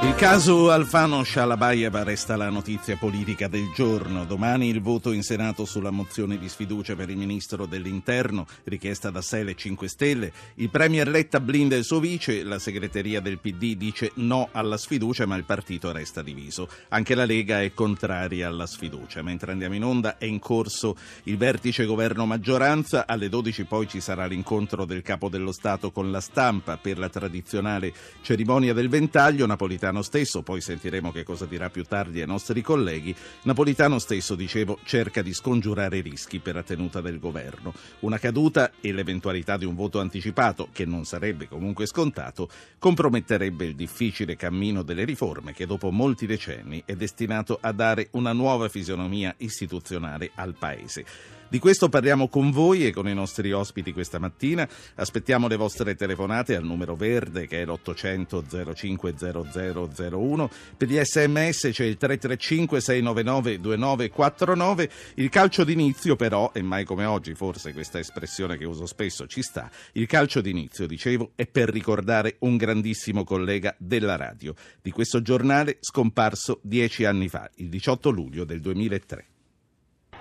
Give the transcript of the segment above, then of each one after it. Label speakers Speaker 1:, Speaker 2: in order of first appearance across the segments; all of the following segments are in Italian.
Speaker 1: Il caso Alfano Shalabayeva resta la notizia politica del giorno. Domani il voto in Senato sulla mozione di sfiducia per il ministro dell'Interno, richiesta da Sele 5 Stelle. Il Premier Letta blinda il suo vice, la segreteria del PD dice no alla sfiducia, ma il partito resta diviso. Anche la Lega è contraria alla sfiducia. Mentre andiamo in onda è in corso il vertice governo-maggioranza. Alle 12 poi ci sarà l'incontro del capo dello Stato con la stampa per la tradizionale cerimonia del ventaglio. Napolitano Napolitano stesso, poi sentiremo che cosa dirà più tardi ai nostri colleghi, Napolitano stesso, dicevo, cerca di scongiurare rischi per la tenuta del governo. Una caduta e l'eventualità di un voto anticipato, che non sarebbe comunque scontato, comprometterebbe il difficile cammino delle riforme che dopo molti decenni è destinato a dare una nuova fisionomia istituzionale al Paese. Di questo parliamo con voi e con i nostri ospiti questa mattina. Aspettiamo le vostre telefonate al numero verde che è l'800 050001. Per gli sms c'è il 335 699 2949. Il calcio d'inizio però, e mai come oggi forse questa espressione che uso spesso ci sta, il calcio d'inizio, dicevo, è per ricordare un grandissimo collega della radio, di questo giornale scomparso dieci anni fa, il 18 luglio del 2003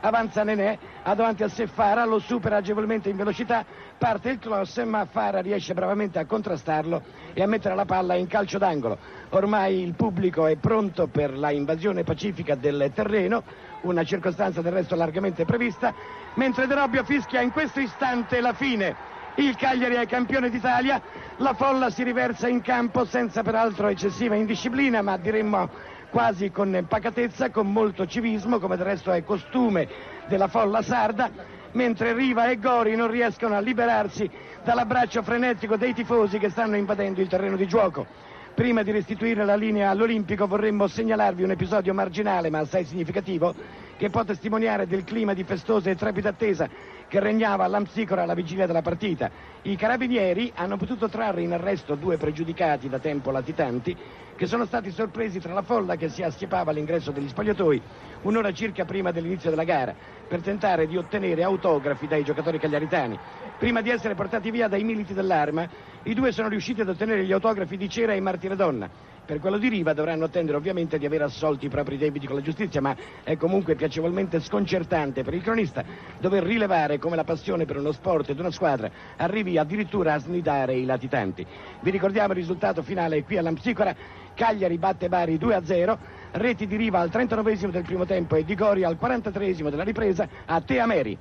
Speaker 2: avanza Nenè, ha davanti a sé Fara, lo supera agevolmente in velocità, parte il cross ma Fara riesce bravamente a contrastarlo e a mettere la palla in calcio d'angolo. Ormai il pubblico è pronto per la invasione pacifica del terreno, una circostanza del resto largamente prevista, mentre De Robbio fischia in questo istante la fine. Il Cagliari è campione d'Italia, la folla si riversa in campo senza peraltro eccessiva indisciplina, ma diremmo quasi con pacatezza, con molto civismo, come del resto è costume della folla sarda, mentre Riva e Gori non riescono a liberarsi dall'abbraccio frenetico dei tifosi che stanno invadendo il terreno di gioco. Prima di restituire la linea all'Olimpico vorremmo segnalarvi un episodio marginale ma assai significativo che può testimoniare del clima di festosa e trepida attesa che regnava all'Amsicora alla vigilia della partita. I carabinieri hanno potuto trarre in arresto due pregiudicati da tempo latitanti che sono stati sorpresi tra la folla che si assiepava all'ingresso degli spogliatoi un'ora circa prima dell'inizio della gara per tentare di ottenere autografi dai giocatori cagliaritani. Prima di essere portati via dai militi dell'arma, i due sono riusciti ad ottenere gli autografi di Cera e Martire Donna per quello di Riva dovranno attendere ovviamente di aver assolti i propri debiti con la giustizia, ma è comunque piacevolmente sconcertante per il cronista dover rilevare come la passione per uno sport ed una squadra arrivi addirittura a snidare i latitanti. Vi ricordiamo il risultato finale qui all'Ampsicora, Cagliari batte Bari 2-0, reti di Riva al 39 del primo tempo e di Gori al 43 della ripresa a Teameri.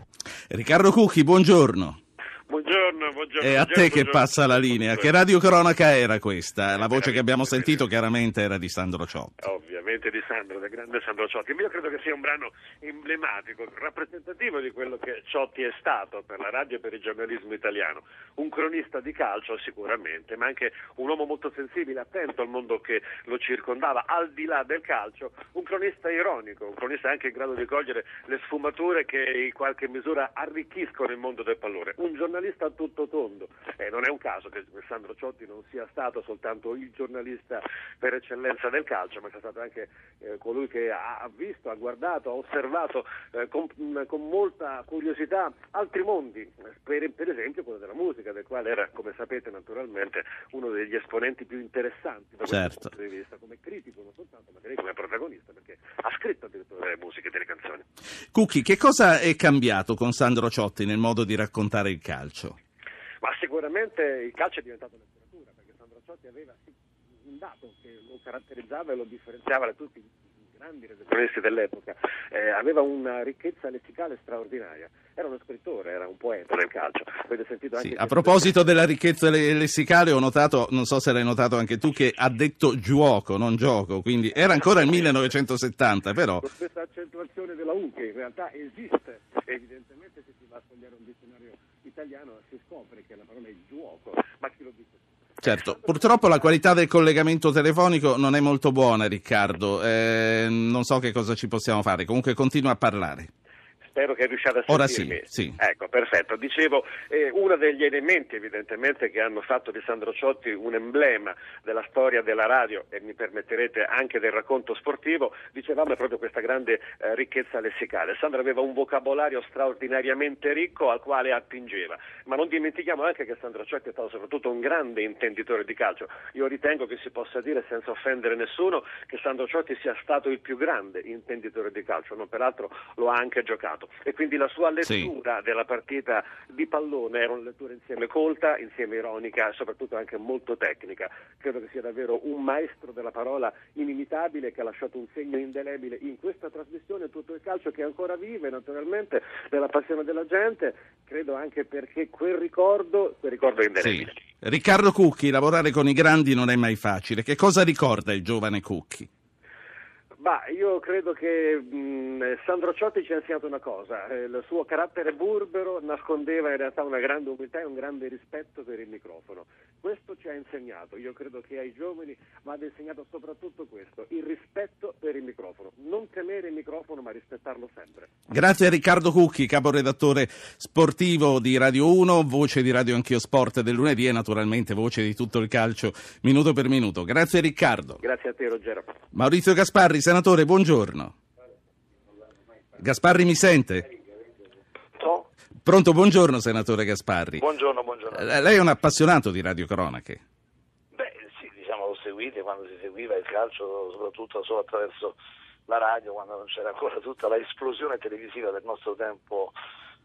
Speaker 1: Riccardo Cucchi, buongiorno.
Speaker 3: muy Buongiorno, buongiorno.
Speaker 1: È a te che passa la linea. Che radiocronaca era questa? La voce che abbiamo sentito chiaramente era di Sandro Ciotti.
Speaker 3: Ovviamente di Sandro, del grande Sandro Ciotti. Io credo che sia un brano emblematico, rappresentativo di quello che Ciotti è stato per la radio e per il giornalismo italiano. Un cronista di calcio sicuramente, ma anche un uomo molto sensibile, attento al mondo che lo circondava, al di là del calcio. Un cronista ironico, un cronista anche in grado di cogliere le sfumature che in qualche misura arricchiscono il mondo del pallone. Un giornalista a tutto tondo. Eh, non è un caso che Sandro Ciotti non sia stato soltanto il giornalista per eccellenza del calcio, ma sia stato anche eh, colui che ha visto, ha guardato, ha osservato eh, con, con, molta curiosità altri mondi, per, per, esempio quello della musica, del quale era, come sapete naturalmente, uno degli esponenti più interessanti da
Speaker 1: certo.
Speaker 3: punto di vista, come critico non soltanto, ma come protagonista, perché ha scritto addirittura delle musiche e delle canzoni.
Speaker 1: Cucchi, che cosa è cambiato con Sandro Ciotti nel modo di raccontare il calcio?
Speaker 3: Ma sicuramente il calcio è diventato letteratura, perché Sandro Ciotti aveva un dato che lo caratterizzava e lo differenziava da tutti i grandi redazionisti dell'epoca, eh, aveva una ricchezza lessicale straordinaria. Era uno scrittore, era un poeta del calcio.
Speaker 1: Sì, a proposito della ricchezza lessicale, ho notato, non so se l'hai notato anche tu, che ha detto giuoco, non gioco, quindi era ancora il 1970, però.
Speaker 3: Questa accentuazione della U che in realtà esiste, evidentemente se si va a sfogliare un dizionario italiano si scopre che la parola è giuoco, ma chi lo dice?
Speaker 1: Certo, purtroppo la qualità del collegamento telefonico non è molto buona, Riccardo. Eh, non so che cosa ci possiamo fare. Comunque continua a parlare.
Speaker 3: Spero che riusciate a
Speaker 1: Ora
Speaker 3: sentirmi.
Speaker 1: sì, sì.
Speaker 3: Ecco, perfetto. Dicevo, eh, uno degli elementi evidentemente che hanno fatto di Sandro Ciotti un emblema della storia della radio e mi permetterete anche del racconto sportivo, dicevamo è proprio questa grande eh, ricchezza lessicale. Sandro aveva un vocabolario straordinariamente ricco al quale attingeva, ma non dimentichiamo anche che Sandro Ciotti è stato soprattutto un grande intenditore di calcio. Io ritengo che si possa dire senza offendere nessuno che Sandro Ciotti sia stato il più grande intenditore di calcio, no? peraltro lo ha anche giocato e quindi la sua lettura
Speaker 1: Sì.
Speaker 3: della partita di pallone era una lettura insieme colta, insieme ironica e soprattutto anche molto tecnica. Credo che sia davvero un maestro della parola inimitabile che ha lasciato un segno indelebile in questa trasmissione tutto il calcio che ancora vive naturalmente nella passione della gente, credo anche perché quel ricordo, quel ricordo è
Speaker 1: Sì.
Speaker 3: indelebile.
Speaker 1: Riccardo Cucchi, lavorare con i grandi non è mai facile. Che cosa ricorda il giovane Cucchi?
Speaker 3: Ma io credo che mh, Sandro Ciotti ci ha insegnato una cosa, eh, il suo carattere burbero nascondeva in realtà una grande umiltà e un grande rispetto per il microfono. Questo ci ha insegnato, io credo che ai giovani vada insegnato soprattutto questo, il rispetto per il microfono, non temere il microfono ma rispettarlo sempre.
Speaker 1: Grazie a Riccardo Cucchi, caporedattore sportivo di Radio 1, voce di Radio Anch'io Sport del lunedì e naturalmente voce di tutto il calcio minuto per minuto. Grazie Riccardo.
Speaker 3: Grazie a te Ruggero.
Speaker 1: Maurizio Gasparri, senatore, buongiorno. Gasparri mi sente?
Speaker 4: Pronto?
Speaker 1: Pronto, buongiorno senatore Gasparri.
Speaker 4: Buongiorno, buongiorno.
Speaker 1: Eh, Lei è un appassionato di radiocronache.
Speaker 4: Beh, sì, diciamo, lo seguite quando si seguiva il calcio, soprattutto solo attraverso la radio, quando non c'era ancora tutta la esplosione televisiva del nostro tempo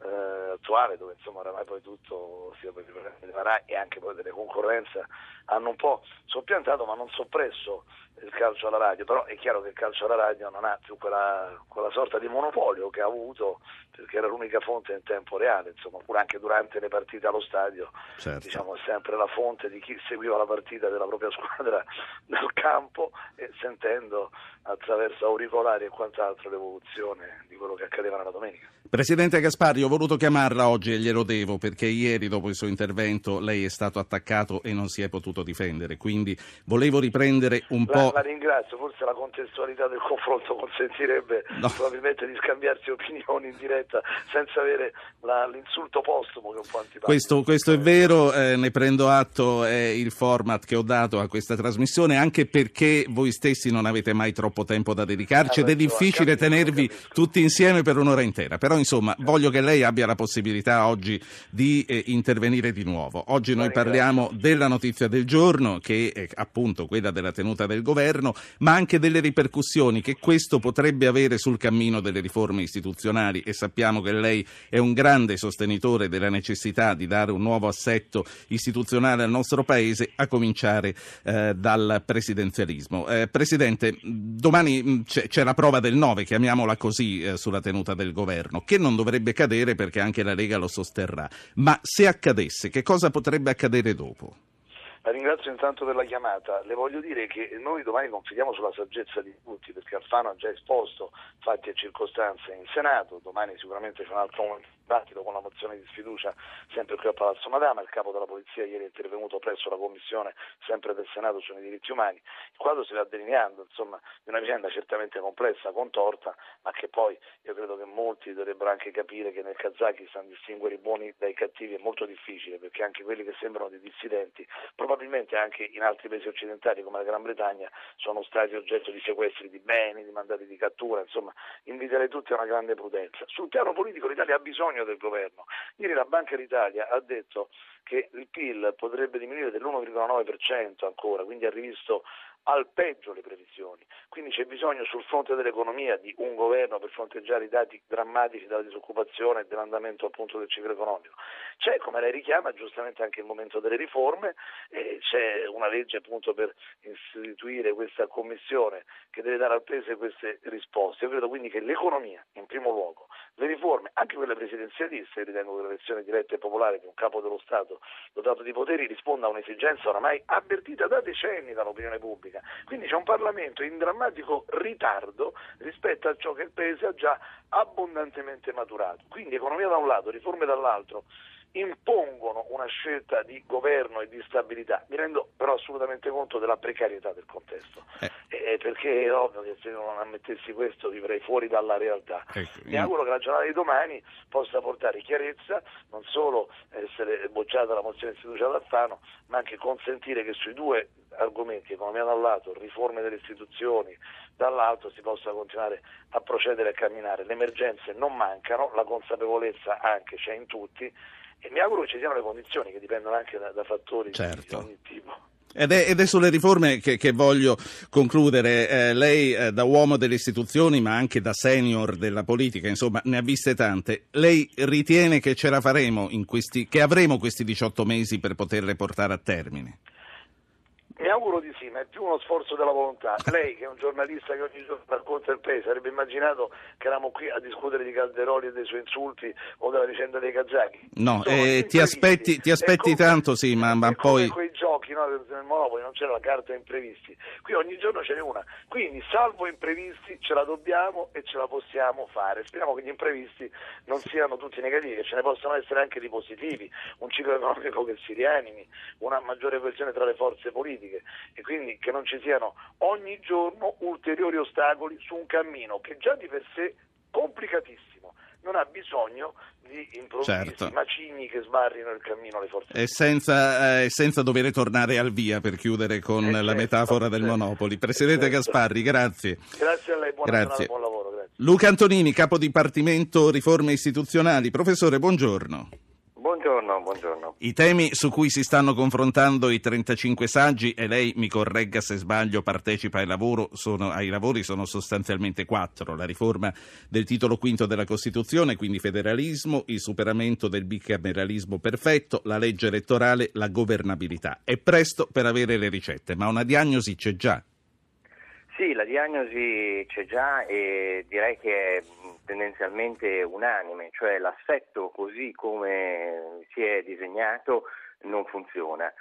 Speaker 4: eh, attuale, dove insomma oramai poi tutto, sia per il RAI e anche poi delle concorrenze, hanno un po' soppiantato ma non soppresso il calcio alla radio, però è chiaro che il calcio alla radio non ha più quella, quella sorta di monopolio che ha avuto perché era l'unica fonte in tempo reale, insomma, pure anche durante le partite allo stadio,
Speaker 1: Certo.
Speaker 4: diciamo, è sempre la fonte di chi seguiva la partita della propria squadra nel campo e sentendo attraverso auricolari e quant'altro l'evoluzione di quello che accadeva nella domenica.
Speaker 1: Presidente Gasparri, ho voluto chiamarla oggi e glielo devo perché ieri dopo il suo intervento lei è stato attaccato e non si è potuto difendere, quindi volevo riprendere un
Speaker 4: La,
Speaker 1: po'...
Speaker 4: la ringrazio, forse la contestualità del confronto consentirebbe
Speaker 1: No.
Speaker 4: probabilmente di scambiarsi opinioni in diretta senza avere la- l'insulto postumo che un po' antipatico.
Speaker 1: Questo, questo è vero, eh, ne prendo atto, è il format che ho dato a questa trasmissione, anche perché voi stessi non avete mai troppo tempo da dedicarci ed è difficile
Speaker 4: capisco,
Speaker 1: tenervi
Speaker 4: capisco.
Speaker 1: tutti insieme per un'ora intera. Però insomma voglio che lei abbia la possibilità oggi di eh, intervenire di nuovo. Oggi noi parliamo della notizia del giorno, che è appunto quella della tenuta del governo, ma anche delle ripercussioni che questo potrebbe avere sul cammino delle riforme istituzionali e sappiamo che lei è un grande sostenitore della necessità di dare un nuovo assetto istituzionale al nostro Paese, a cominciare eh, dal presidenzialismo. Eh, Presidente, domani mh, c'è, c'è la prova del 9, chiamiamola così, eh, sulla tenuta del governo, che non dovrebbe cadere perché anche la Lega lo sosterrà. Ma se accadesse, che cosa potrebbe accadere dopo?
Speaker 4: La ringrazio intanto per la chiamata. Le voglio dire che noi domani confidiamo sulla saggezza di tutti, perché Alfano ha già esposto fatti e circostanze in Senato, domani sicuramente c'è un altro momento dibattito con la mozione di sfiducia sempre qui a Palazzo Madama, il capo della polizia ieri è intervenuto presso la commissione sempre del Senato sui diritti umani. Il quadro si va delineando, insomma, di una vicenda certamente complessa, contorta, ma che poi io credo che molti dovrebbero anche capire che nel Kazakistan distinguere i buoni dai cattivi è molto difficile, perché anche quelli che sembrano dei dissidenti probabilmente anche in altri paesi occidentali come la Gran Bretagna sono stati oggetto di sequestri di beni, di mandati di cattura, insomma inviterei tutti a una grande prudenza. Sul piano politico l'Italia ha bisogno del governo. Ieri la Banca d'Italia ha detto che il PIL potrebbe diminuire dell'1,9% ancora, quindi ha rivisto al peggio le previsioni. Quindi c'è bisogno sul fronte dell'economia di un governo per fronteggiare i dati drammatici della disoccupazione e dell'andamento appunto del ciclo economico. C'è, come lei richiama, giustamente anche il momento delle riforme, c'è una legge appunto per istituire questa commissione che deve dare al Paese queste risposte. Io credo quindi che l'economia, in primo luogo, le riforme, anche quelle presidenzialiste, ritengo che l'elezione diretta e popolare di un capo dello Stato dotato di poteri risponda a un'esigenza oramai avvertita da decenni dall'opinione pubblica. Quindi c'è un Parlamento in drammatico ritardo rispetto a ciò che il Paese ha già abbondantemente maturato. Quindi economia da un lato, riforme dall'altro. Impongono una scelta di governo e di stabilità. Mi rendo però assolutamente conto della precarietà del contesto, eh. Eh, perché è ovvio che se non ammettessi questo vivrei fuori dalla realtà. Ecco, Mi auguro che la giornata di domani possa portare chiarezza, non solo essere bocciata la mozione di sfiducia ad Alfano, ma anche consentire che sui due argomenti, economia da un lato, riforme delle istituzioni dall'altro, si possa continuare a procedere e a camminare. Le emergenze non mancano, la consapevolezza anche c'è in tutti e mi auguro che ci siano le condizioni che dipendono anche da, da fattori certo. di ogni tipo.
Speaker 1: Ed è, ed è, sulle riforme che, che voglio concludere. Eh, lei, eh, da uomo delle istituzioni, ma anche da senior della politica, insomma, ne ha viste tante. Lei ritiene che ce la faremo in questi, che avremo questi 18 mesi per poterle portare a termine?
Speaker 4: Mi auguro di sì, ma è più uno sforzo della volontà. Lei, che è un giornalista che ogni giorno racconta il paese, avrebbe immaginato che eravamo qui a discutere di Calderoli e dei suoi insulti o della vicenda dei kazaki?
Speaker 1: No, eh, ti aspetti, ti aspetti come, tanto, sì, ma, ma poi...
Speaker 4: quei giochi, no, nel Monopoli non c'era la carta imprevisti. Qui ogni giorno ce n'è una. Quindi, salvo imprevisti, ce la dobbiamo e ce la possiamo fare. Speriamo che gli imprevisti non siano tutti negativi, che ce ne possano essere anche di positivi. Un ciclo economico che si rianimi, una maggiore coesione tra le forze politiche e quindi che non ci siano ogni giorno ulteriori ostacoli su un cammino che già di per sé complicatissimo non ha bisogno di improvvisi certo. macigni che sbarrino il cammino alle forze
Speaker 1: e senza, eh, senza dover tornare al via per chiudere con eh, la certo, metafora del certo. Monopoli. Presidente certo. Gasparri, grazie.
Speaker 4: Grazie a lei, buona grazie. buon lavoro. Grazie.
Speaker 1: Luca Antonini, capo dipartimento riforme istituzionali. Professore, buongiorno.
Speaker 5: Buongiorno, buongiorno.
Speaker 1: I temi su cui si stanno confrontando i 35 saggi, e lei mi corregga se sbaglio, partecipa ai, lavoro, sono, ai lavori, sono sostanzialmente quattro. La riforma del titolo quinto della Costituzione, quindi federalismo, il superamento del bicameralismo perfetto, la legge elettorale, la governabilità. È presto per avere le ricette, ma una diagnosi c'è già.
Speaker 5: Sì, la diagnosi c'è già e direi che tendenzialmente unanime, cioè l'assetto così come si è disegnato non funziona.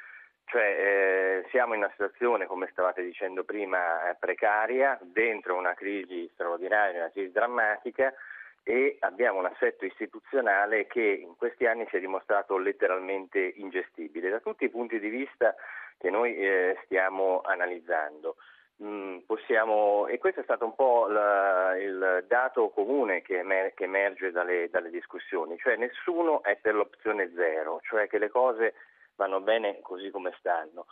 Speaker 5: Cioè, eh, siamo in una situazione, come stavate dicendo prima, precaria, dentro una crisi straordinaria, una crisi drammatica e abbiamo un assetto istituzionale che in questi anni si è dimostrato letteralmente ingestibile da tutti i punti di vista che noi eh, stiamo analizzando. Mm, possiamo, e questo è stato un po' la, il dato comune che, emer, che emerge dalle, dalle, discussioni, cioè nessuno è per l'opzione zero, cioè che le cose vanno bene così come stanno.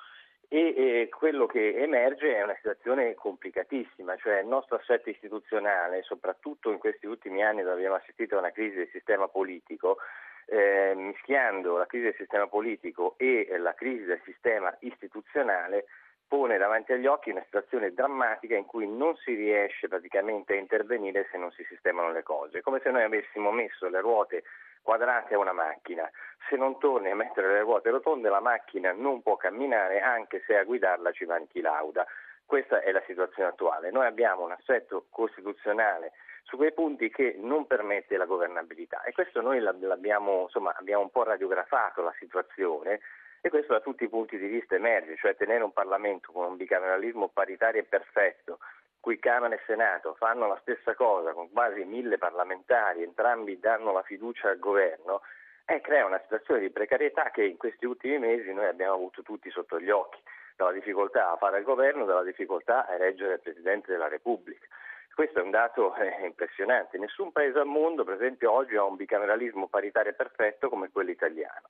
Speaker 5: E, e quello che emerge è una situazione complicatissima, cioè il nostro assetto istituzionale, soprattutto in questi ultimi anni dove abbiamo assistito a una crisi del sistema politico, eh, mischiando la crisi del sistema politico e la crisi del sistema istituzionale, pone davanti agli occhi una situazione drammatica in cui non si riesce praticamente a intervenire se non si sistemano le cose. È come se noi avessimo messo le ruote quadrate a una macchina. Se non torni a mettere le ruote rotonde la macchina non può camminare anche se a guidarla ci va chi lauda. Questa è la situazione attuale. Noi abbiamo un assetto costituzionale su quei punti che non permette la governabilità e questo noi l'abbiamo, insomma, abbiamo un po' radiografato la situazione e questo da tutti i punti di vista emerge, cioè tenere un Parlamento con un bicameralismo paritario e perfetto, cui Camera e Senato fanno la stessa cosa con quasi mille parlamentari, entrambi danno la fiducia al governo, eh, crea una situazione di precarietà che in questi ultimi mesi noi abbiamo avuto tutti sotto gli occhi, dalla difficoltà a fare il governo, dalla difficoltà a eleggere il Presidente della Repubblica. Questo è un dato eh, impressionante. Nessun paese al mondo, per esempio, oggi ha un bicameralismo paritario perfetto come quello italiano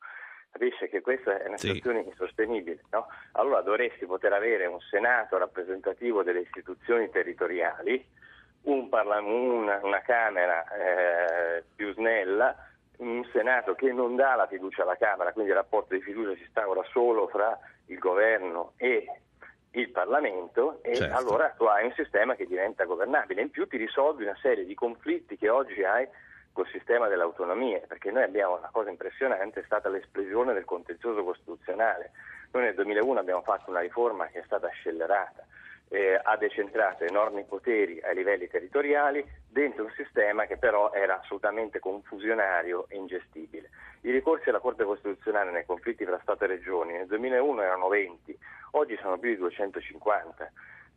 Speaker 5: capisce che questa è una situazione sì. insostenibile. No? Allora dovresti poter avere un Senato rappresentativo delle istituzioni territoriali, un parla- una, una, Camera eh, più snella, un Senato che non dà la fiducia alla Camera, quindi il rapporto di fiducia si instaura solo fra il governo e il Parlamento e certo. allora tu hai un sistema che diventa governabile. In più ti risolvi una serie di conflitti che oggi hai col sistema delle autonomie, perché noi abbiamo una cosa impressionante, è stata l'esplosione del contenzioso costituzionale. Noi nel 2001 abbiamo fatto una riforma che è stata scellerata, eh, ha decentrato enormi poteri ai livelli territoriali dentro un sistema che però era assolutamente confusionario e ingestibile. I ricorsi alla Corte Costituzionale nei conflitti tra Stato e Regioni nel 2001 erano 20, oggi sono più di 250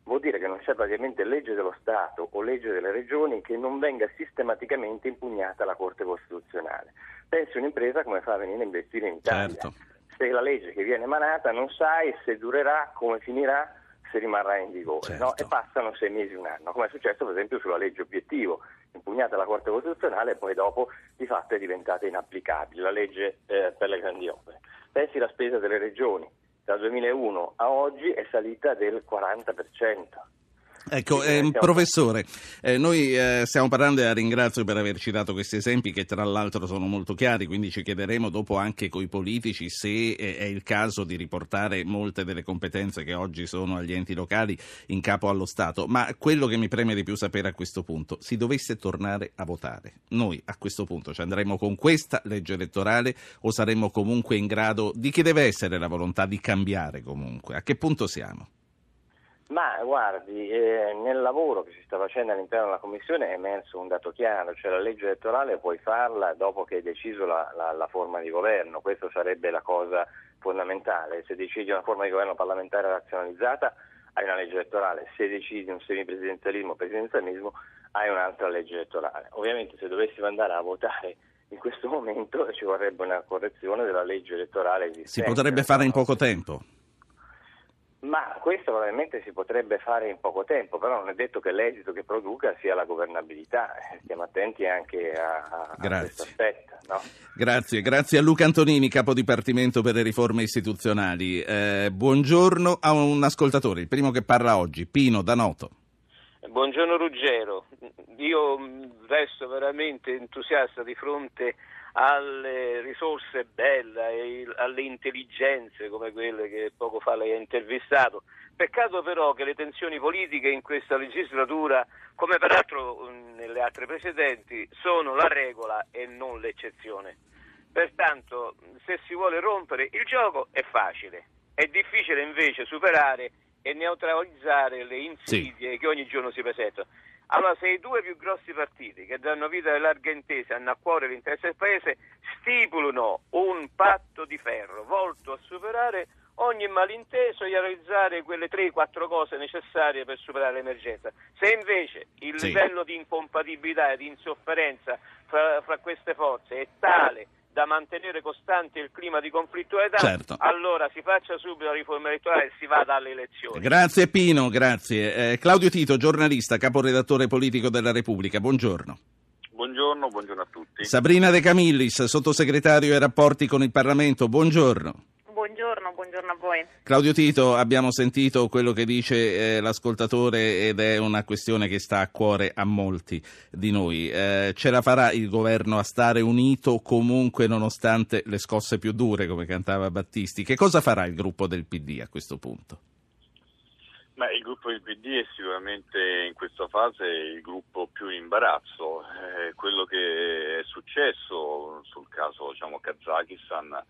Speaker 5: vuol dire che non c'è praticamente legge dello Stato o legge delle regioni che non venga sistematicamente impugnata alla Corte Costituzionale. Pensi un'impresa come fa a venire a investire in Italia.
Speaker 1: Certo.
Speaker 5: Se la legge che viene emanata non sai se durerà, come finirà, se rimarrà in vigore.
Speaker 1: Certo.
Speaker 5: no? E passano sei mesi, un anno, come è successo per esempio sulla legge obiettivo, impugnata alla Corte Costituzionale e poi dopo di fatto è diventata inapplicabile, la legge eh, per le grandi opere. Pensi alla spesa delle regioni, dal 2001 a oggi è salita del 40%.
Speaker 1: Ecco, eh,
Speaker 5: siamo-
Speaker 1: professore, eh, noi eh, stiamo parlando e la ringrazio per averci dato questi esempi che tra l'altro sono molto chiari, quindi ci chiederemo dopo anche coi politici se eh, è il caso di riportare molte delle competenze che oggi sono agli enti locali in capo allo Stato, ma quello che mi preme di più sapere a questo punto, si dovesse tornare a votare, noi a questo punto ci andremo con questa legge elettorale o saremmo comunque in grado di che deve essere la volontà di cambiare comunque? A che punto siamo?
Speaker 5: Ma guardi, eh, nel lavoro che si sta facendo all'interno della Commissione è emerso un dato chiaro, cioè la legge elettorale puoi farla dopo che hai deciso la, la- la forma di governo, questa sarebbe la cosa fondamentale, se decidi una forma di governo parlamentare razionalizzata hai una legge elettorale, se decidi un semipresidenzialismo o presidenzialismo hai un'altra legge elettorale. Ovviamente se dovessimo andare a votare in questo momento ci vorrebbe una correzione della legge elettorale esistente.
Speaker 1: Si potrebbe fare in poco tempo?
Speaker 5: Ma questo probabilmente si potrebbe fare in poco tempo, però non è detto che l'esito che produca sia la governabilità. Eh, Stiamo attenti anche a, a- a
Speaker 1: Grazie.
Speaker 5: questo aspetto. no?
Speaker 1: Grazie, grazie a Luca Antonini, capo dipartimento per le riforme istituzionali. Eh, buongiorno a un ascoltatore, il primo che parla oggi, Pino Danoto.
Speaker 6: Buongiorno Ruggero, io mh, resto veramente entusiasta di fronte alle risorse belle, alle intelligenze come quelle che poco fa lei ha intervistato. Peccato però che le tensioni politiche in questa legislatura, come peraltro mh, nelle altre precedenti, sono la regola e non l'eccezione. Pertanto, se si vuole rompere il gioco è facile, è difficile invece superare e neutralizzare le insidie che ogni giorno si presentano. Allora, se i due più grossi partiti che danno vita alle larghe intese hanno a cuore l'interesse del Paese, stipulano un patto di ferro volto a superare ogni malinteso e a realizzare quelle 3-4 cose necessarie per superare l'emergenza. Se invece il
Speaker 1: Sì.
Speaker 6: livello di incompatibilità e di insofferenza fra, fra queste forze è tale da mantenere costante il clima di conflittualità,
Speaker 1: Certo.
Speaker 6: allora si faccia subito la riforma elettorale e si vada alle elezioni.
Speaker 1: Grazie Pino, grazie. Eh, Claudio Tito, giornalista, caporedattore politico della Repubblica, buongiorno.
Speaker 7: Buongiorno, buongiorno a tutti.
Speaker 1: Sabrina De Camillis, sottosegretario ai rapporti con il Parlamento, buongiorno.
Speaker 8: Voi.
Speaker 1: Claudio Tito, abbiamo sentito quello che dice eh, l'ascoltatore ed è una questione che sta a cuore a molti di noi. Eh, ce la farà il governo a stare unito comunque nonostante le scosse più dure, come cantava Battisti? Che cosa farà il gruppo del PD a questo punto?
Speaker 7: Ma il gruppo del PD è sicuramente in questa fase il gruppo più in imbarazzo. Eh, quello che è successo sul caso diciamo, Kazakistan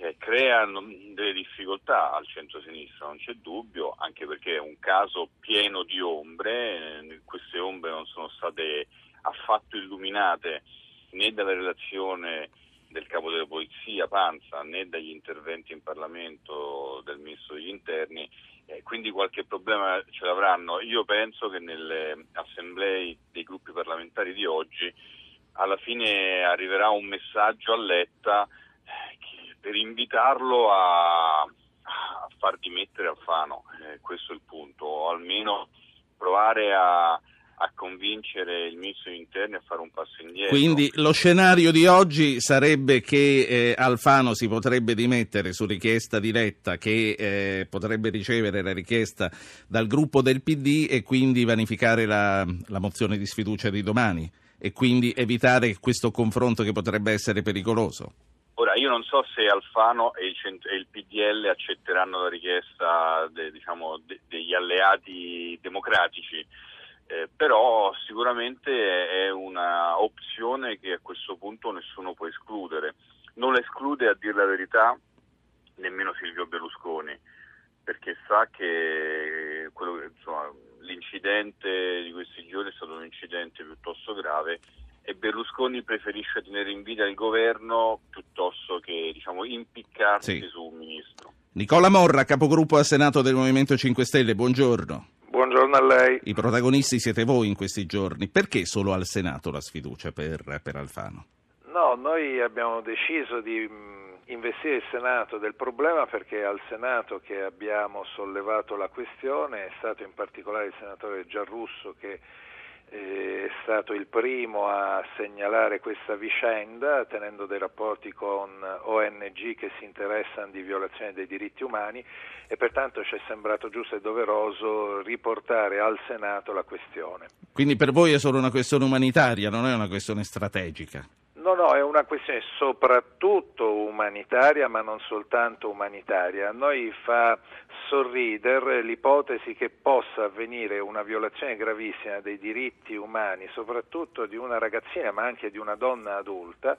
Speaker 7: eh, crea non- delle difficoltà al centro-sinistra, non c'è dubbio, anche perché è un caso pieno di ombre, eh, queste ombre non sono state affatto illuminate né dalla relazione del capo della polizia Panza né dagli interventi in Parlamento del ministro degli interni, eh, quindi qualche problema ce l'avranno. Io penso che nelle assemblee dei gruppi parlamentari di oggi alla fine arriverà un messaggio a Letta eh, per invitarlo a, a far dimettere Alfano, eh, questo è il punto, o almeno provare a, a convincere il ministro degli interni a fare un passo indietro.
Speaker 1: Quindi lo scenario di oggi sarebbe che eh, Alfano si potrebbe dimettere su richiesta di Letta, che eh, potrebbe ricevere la richiesta dal gruppo del PD e quindi vanificare la, la mozione di sfiducia di domani e quindi evitare questo confronto che potrebbe essere pericoloso.
Speaker 7: Io non so se Alfano e il, cent- e il PDL accetteranno la richiesta de- diciamo, de- degli alleati democratici, eh, però sicuramente è una opzione che a questo punto nessuno può escludere. Non la esclude, a dire la verità, nemmeno Silvio Berlusconi, perché sa che quello insomma, l'incidente di questi giorni è stato un incidente piuttosto grave e Berlusconi preferisce tenere in vita il governo piuttosto che diciamo, impiccarsi
Speaker 1: Sì.
Speaker 7: su un ministro.
Speaker 1: Nicola Morra, capogruppo al Senato del Movimento 5 Stelle, buongiorno.
Speaker 9: Buongiorno
Speaker 10: a lei.
Speaker 1: I protagonisti siete voi in questi giorni. Perché solo al Senato la sfiducia per, per Alfano?
Speaker 10: No, noi abbiamo deciso di mh, investire il Senato del problema perché al Senato che abbiamo sollevato la questione è stato in particolare il senatore Giarrusso che è stato il primo a segnalare questa vicenda tenendo dei rapporti con ONG che si interessano di violazione dei diritti umani e pertanto ci è sembrato giusto e doveroso riportare al Senato la questione.
Speaker 1: Quindi per voi è solo una questione umanitaria, non è una questione strategica?
Speaker 10: No, no, è una questione soprattutto umanitaria, ma non soltanto umanitaria. A noi fa sorridere l'ipotesi che possa avvenire una violazione gravissima dei diritti umani, soprattutto di una ragazzina, ma anche di una donna adulta,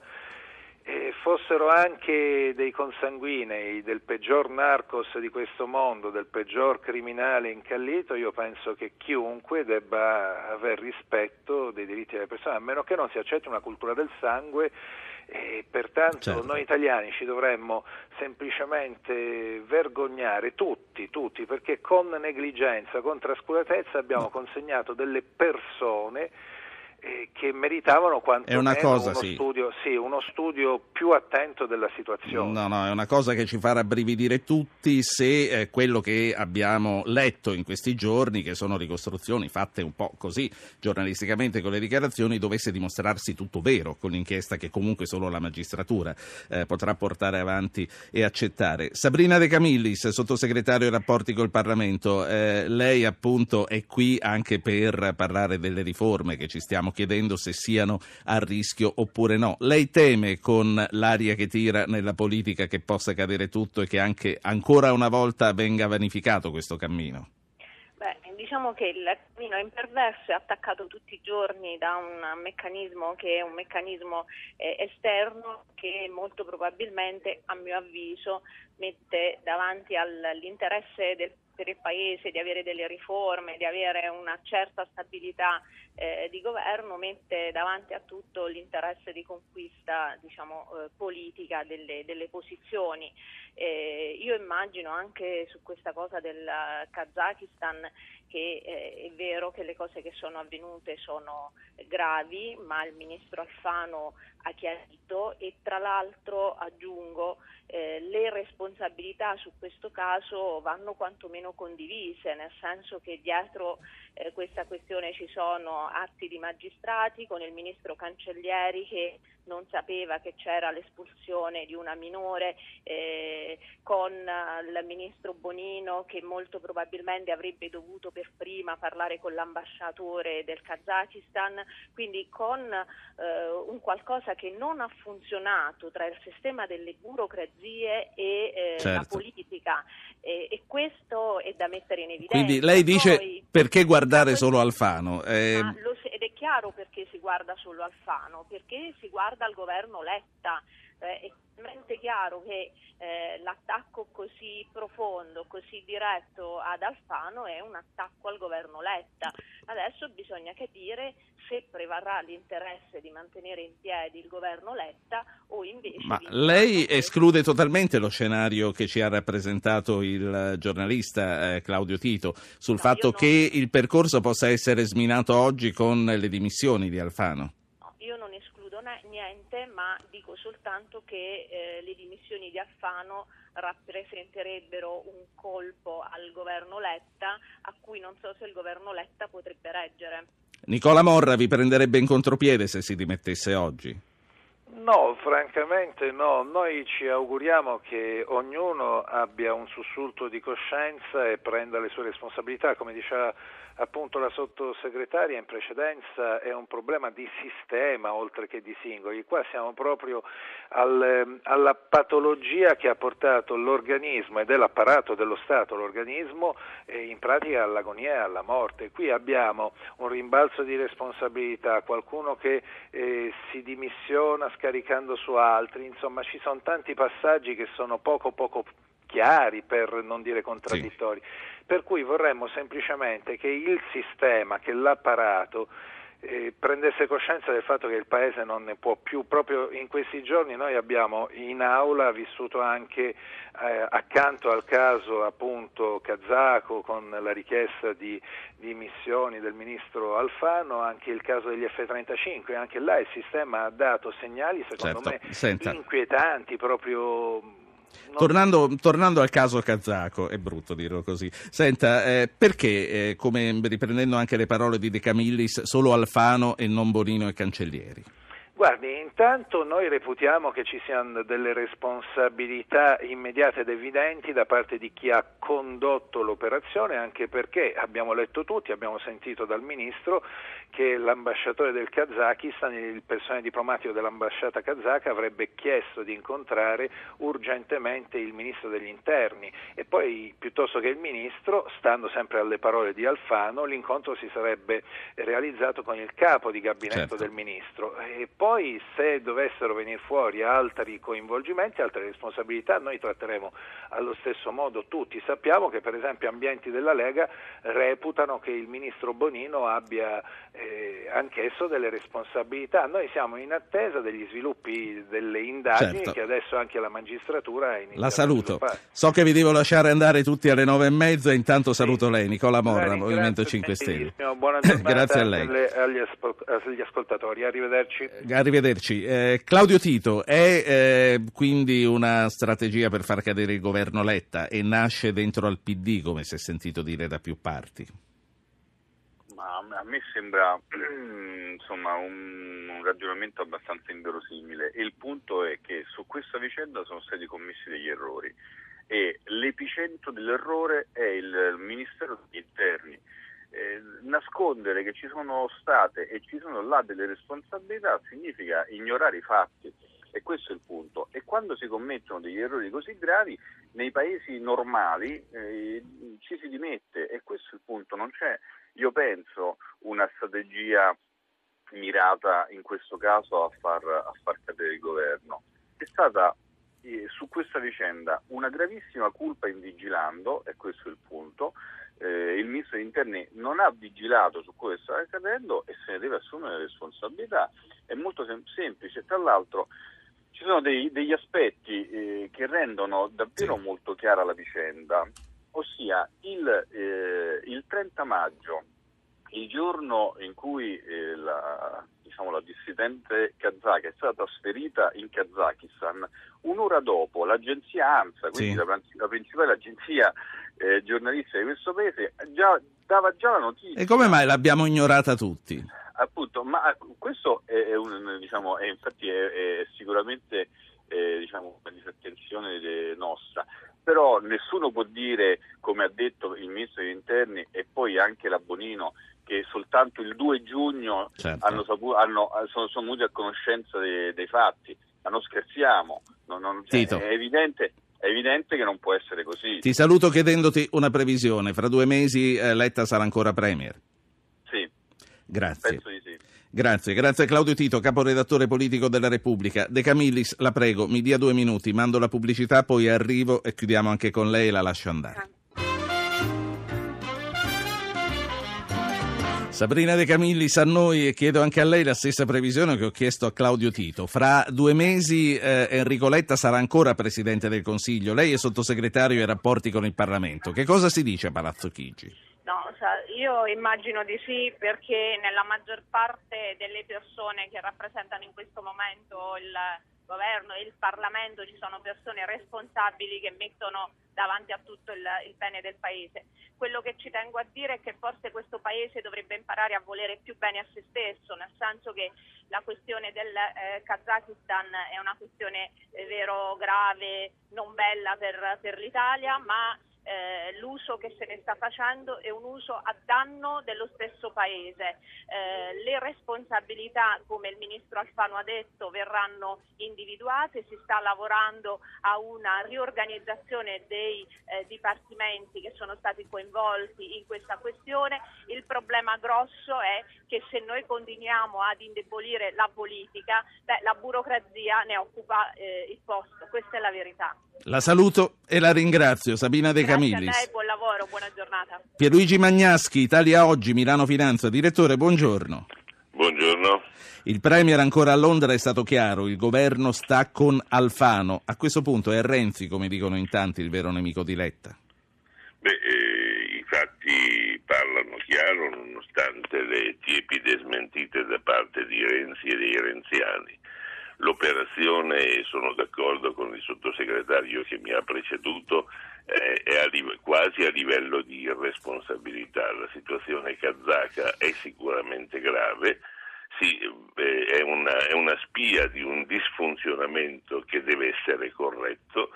Speaker 10: e fossero anche dei consanguinei del peggior narcos di questo mondo, del peggior criminale incallito, io penso che chiunque debba aver rispetto dei diritti delle persone, a meno che non si accetti una cultura del sangue e pertanto certo. noi italiani ci dovremmo semplicemente vergognare tutti, tutti, perché con negligenza, con trascuratezza abbiamo consegnato delle persone eh, che meritavano
Speaker 1: cosa,
Speaker 10: uno,
Speaker 1: sì.
Speaker 10: studio, sì, uno studio più attento della situazione.
Speaker 1: No, no, è una cosa che ci fa rabbrividire tutti se eh, quello che abbiamo letto in questi giorni, che sono ricostruzioni fatte un po' così giornalisticamente con le dichiarazioni, dovesse dimostrarsi tutto vero con l'inchiesta che comunque solo la magistratura eh, potrà portare avanti e accettare. Sabrina De Camillis, sottosegretario ai rapporti col Parlamento, eh, lei appunto è qui anche per parlare delle riforme che ci stiamo stiamo chiedendo se siano a rischio oppure no. Lei teme con l'aria che tira nella politica che possa cadere tutto e che anche ancora una volta venga vanificato questo cammino?
Speaker 8: diciamo che il cammino imperverso è attaccato tutti i giorni da un meccanismo che è un meccanismo eh, esterno che molto probabilmente, a mio avviso, mette davanti all'interesse del per il Paese di avere delle riforme, di avere una certa stabilità eh, di governo, mette davanti a tutto l'interesse di conquista diciamo, eh, politica delle, delle posizioni. Eh, io immagino anche su questa cosa del Kazakistan che eh, è vero che le cose che sono avvenute sono gravi, ma il ministro Alfano ha chiarito e tra l'altro aggiungo eh, le responsabilità su questo caso vanno quantomeno condivise, nel senso che dietro eh, questa questione ci sono atti di magistrati con il ministro Cancellieri che non sapeva che c'era l'espulsione di una minore, eh, con il ministro Bonino che molto probabilmente avrebbe dovuto per prima parlare con l'ambasciatore del Kazakistan, quindi con eh, un qualcosa che non ha funzionato tra il sistema delle burocrazie e eh, certo. la politica e questo è da mettere in evidenza.
Speaker 1: Quindi lei dice Poi, perché guardare solo Alfano? Eh...
Speaker 8: Lo, ed è chiaro perché si guarda solo Alfano, perché si guarda al governo Letta. Eh, talmente chiaro che eh, l'attacco così profondo, così diretto ad Alfano è un attacco al governo Letta. Adesso bisogna capire se prevarrà l'interesse di mantenere in piedi il governo Letta o invece...
Speaker 1: Ma lei esclude totalmente lo scenario che ci ha rappresentato il giornalista eh, Claudio Tito sul no, fatto non... che il percorso possa essere sminato oggi con le dimissioni di Alfano?
Speaker 8: Niente, ma dico soltanto che eh, le dimissioni di Alfano rappresenterebbero un colpo al governo Letta a cui non so se il governo Letta potrebbe reggere.
Speaker 1: Nicola Morra vi prenderebbe in contropiede se si dimettesse oggi?
Speaker 10: No, francamente no, noi ci auguriamo che ognuno abbia un sussulto di coscienza e prenda le sue responsabilità, come diceva appunto la sottosegretaria in precedenza è un problema di sistema oltre che di singoli, qua siamo proprio al, alla patologia che ha portato l'organismo ed è l'apparato dello Stato, l'organismo in pratica all'agonia e alla morte, qui abbiamo un rimbalzo di responsabilità, qualcuno che eh, si dimissiona scaricando su altri, insomma ci sono tanti passaggi che sono poco poco chiari per non dire contraddittori. Sì. Per cui vorremmo semplicemente che il sistema, che l'apparato eh, prendesse coscienza del fatto che il Paese non ne può più. Proprio in questi giorni noi abbiamo in aula vissuto anche eh, accanto al caso appunto kazako con la richiesta di, di missioni del ministro Alfano anche il caso degli F-35, anche là il sistema ha dato segnali secondo
Speaker 1: Certo,
Speaker 10: me
Speaker 1: senta.
Speaker 10: inquietanti proprio
Speaker 1: Tornando, tornando al caso kazako, è brutto dirlo così. Senta, eh, perché, eh, come riprendendo anche le parole di De Camillis, solo Alfano e non Bonino e Cancellieri?
Speaker 10: Guardi, intanto noi reputiamo che ci siano delle responsabilità immediate ed evidenti da parte di chi ha condotto l'operazione, anche perché abbiamo letto tutti, abbiamo sentito dal Ministro che l'ambasciatore del Kazakistan, il personale diplomatico dell'ambasciata kazaka avrebbe chiesto di incontrare urgentemente il Ministro degli Interni e poi piuttosto che il Ministro, stando sempre alle parole di Alfano, l'incontro si sarebbe realizzato con il capo di gabinetto
Speaker 1: Certo.
Speaker 10: del Ministro poi se dovessero venire fuori altri coinvolgimenti, altre responsabilità, noi tratteremo allo stesso modo tutti. Sappiamo che per esempio ambienti della Lega reputano che il Ministro Bonino abbia eh, anch'esso delle responsabilità. Noi siamo in attesa degli sviluppi delle indagini
Speaker 1: Certo.
Speaker 10: che adesso anche la magistratura ha iniziato
Speaker 1: La saluto. So che vi devo lasciare andare tutti alle nove e mezza, intanto saluto lei, Nicola Morra, Movimento 5 Stelle.
Speaker 10: Buona giornata
Speaker 1: Grazie a lei.
Speaker 10: alle- agli, aspo- agli ascoltatori, arrivederci.
Speaker 1: Arrivederci. Eh, Claudio Tito, è eh, quindi una strategia per far cadere il governo Letta e nasce dentro al PD, come si è sentito dire da più parti?
Speaker 7: Ma a me sembra insomma un, un ragionamento abbastanza inverosimile il punto è che su questa vicenda sono stati commessi degli errori e l'epicentro dell'errore è il Ministero degli Interni. Eh, nascondere che ci sono state e ci sono là delle responsabilità significa ignorare i fatti e questo è il punto. E quando si commettono degli errori così gravi, nei paesi normali eh, ci si dimette e questo è il punto. Non c'è, io penso, una strategia mirata in questo caso a far, a far cadere il governo. È stata eh, su questa vicenda una gravissima colpa in vigilando, e questo è il punto. Eh, il ministro degli interni non ha vigilato su quello che stava accadendo e se ne deve assumere le responsabilità. È molto sem- semplice. Tra l'altro ci sono dei- degli aspetti eh, che rendono davvero
Speaker 1: Sì.
Speaker 7: molto chiara la vicenda, ossia il, eh, il 30 maggio, il giorno in cui eh, la, diciamo, la dissidente kazaka è stata trasferita in Kazakistan, un'ora dopo l'agenzia ANSA, quindi
Speaker 1: Sì.
Speaker 7: la, la principale agenzia eh, giornalistica di questo paese, già- dava già la notizia
Speaker 1: E come mai l'abbiamo ignorata tutti?
Speaker 7: appunto, ma questo è, è un, diciamo, è, infatti è, è sicuramente eh, diciamo, una disattenzione de- nostra, però nessuno può dire, come ha detto il ministro degli interni e poi anche la Bonino, che soltanto il 2 giugno
Speaker 1: Certo.
Speaker 7: hanno sapu- hanno- sono, sono venuti a conoscenza dei, dei fatti, ma non scherziamo, non- non- cioè, è, evidente, è evidente che non può essere così.
Speaker 1: Ti saluto chiedendoti una previsione. Fra due mesi eh, Letta sarà ancora Premier.
Speaker 7: Sì,
Speaker 1: Grazie.
Speaker 7: penso di sì.
Speaker 1: Grazie, grazie Claudio Tito, caporedattore politico della Repubblica. De Camillis, la prego, mi dia due minuti, mando la pubblicità, poi arrivo e chiudiamo anche con lei e la lascio andare. Sabrina De Camillis a noi e chiedo anche a lei la stessa previsione che ho chiesto a Claudio Tito. Fra due mesi eh, Enrico Letta sarà ancora Presidente del Consiglio, lei è sottosegretario ai rapporti con il Parlamento. Che cosa si dice a Palazzo Chigi?
Speaker 8: No, sa- io immagino di sì perché nella maggior parte delle persone che rappresentano in questo momento il governo e il Parlamento ci sono persone responsabili che mettono davanti a tutto il, il bene del Paese. Quello che ci tengo a dire è che forse questo Paese dovrebbe imparare a volere più bene a se stesso, nel senso che la questione del eh, Kazakistan è una questione eh, vero grave, non bella per, per l'Italia, ma eh, l'uso che se ne sta facendo è un uso a danno dello stesso paese. Eh, le responsabilità, come il ministro Alfano ha detto, verranno individuate, si sta lavorando a una riorganizzazione dei eh, dipartimenti che sono stati coinvolti in questa questione. Il problema grosso è che se noi continuiamo ad indebolire la politica, beh, la burocrazia ne occupa eh, il posto, questa è la verità.
Speaker 1: La saluto e la ringrazio, Sabina De
Speaker 8: Grazie a lei, buon lavoro, buona giornata.
Speaker 1: Pierluigi Magnaschi, Italia Oggi, Milano Finanza. Direttore, buongiorno. Il Premier ancora a Londra è stato chiaro, il governo sta con Alfano. A questo punto è Renzi, come dicono in tanti, il vero nemico di Letta.
Speaker 11: Beh, eh, i fatti parlano chiaro nonostante le tiepide smentite da parte di Renzi e dei renziani. L'operazione, sono d'accordo con il sottosegretario che mi ha preceduto, è a live- quasi a livello di irresponsabilità. La situazione kazaka è sicuramente grave, sì, eh, è, una, è una spia di un disfunzionamento che deve essere corretto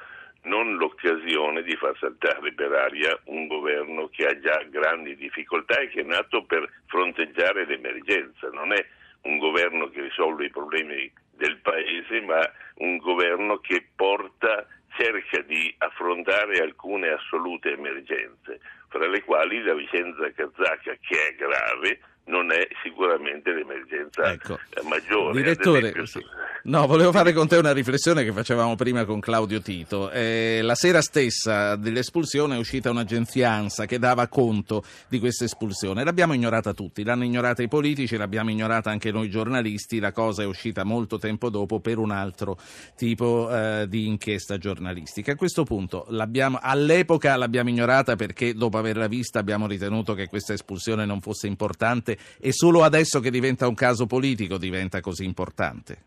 Speaker 11: non l'occasione di far saltare per aria un governo che ha già grandi difficoltà e che è nato per fronteggiare l'emergenza. Non è un governo che risolve i problemi del Paese, ma un governo che porta, cerca di affrontare alcune assolute emergenze, fra le quali la vicenda kazaka, che è grave, non è sicuramente l'emergenza
Speaker 1: ecco.
Speaker 11: maggiore.
Speaker 1: Direttore,
Speaker 11: esempio,
Speaker 1: no, volevo fare con te una riflessione che facevamo prima con Claudio Tito. Eh, la sera stessa dell'espulsione è uscita un'agenzia ANSA che dava conto di questa espulsione. L'abbiamo ignorata tutti, l'hanno ignorata i politici, l'abbiamo ignorata anche noi giornalisti. La cosa è uscita molto tempo dopo per un altro tipo eh, di inchiesta giornalistica. A questo punto l'abbiamo, all'epoca l'abbiamo ignorata perché dopo averla vista abbiamo ritenuto che questa espulsione non fosse importante e solo adesso che diventa un caso politico diventa così importante.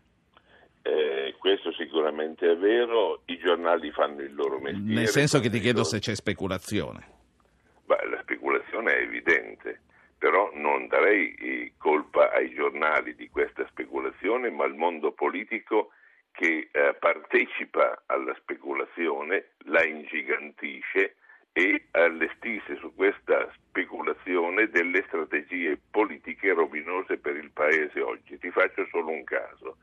Speaker 11: Eh, questo sicuramente è vero, i giornali fanno il loro mestiere.
Speaker 1: Nel senso che ti chiedo
Speaker 11: loro...
Speaker 1: se c'è speculazione.
Speaker 11: Beh, la speculazione è evidente, però non darei colpa ai giornali di questa speculazione, ma al mondo politico che eh, partecipa alla speculazione, la ingigantisce e allestisce su questa speculazione delle strategie politiche rovinose per il Paese oggi. Ti faccio solo un caso.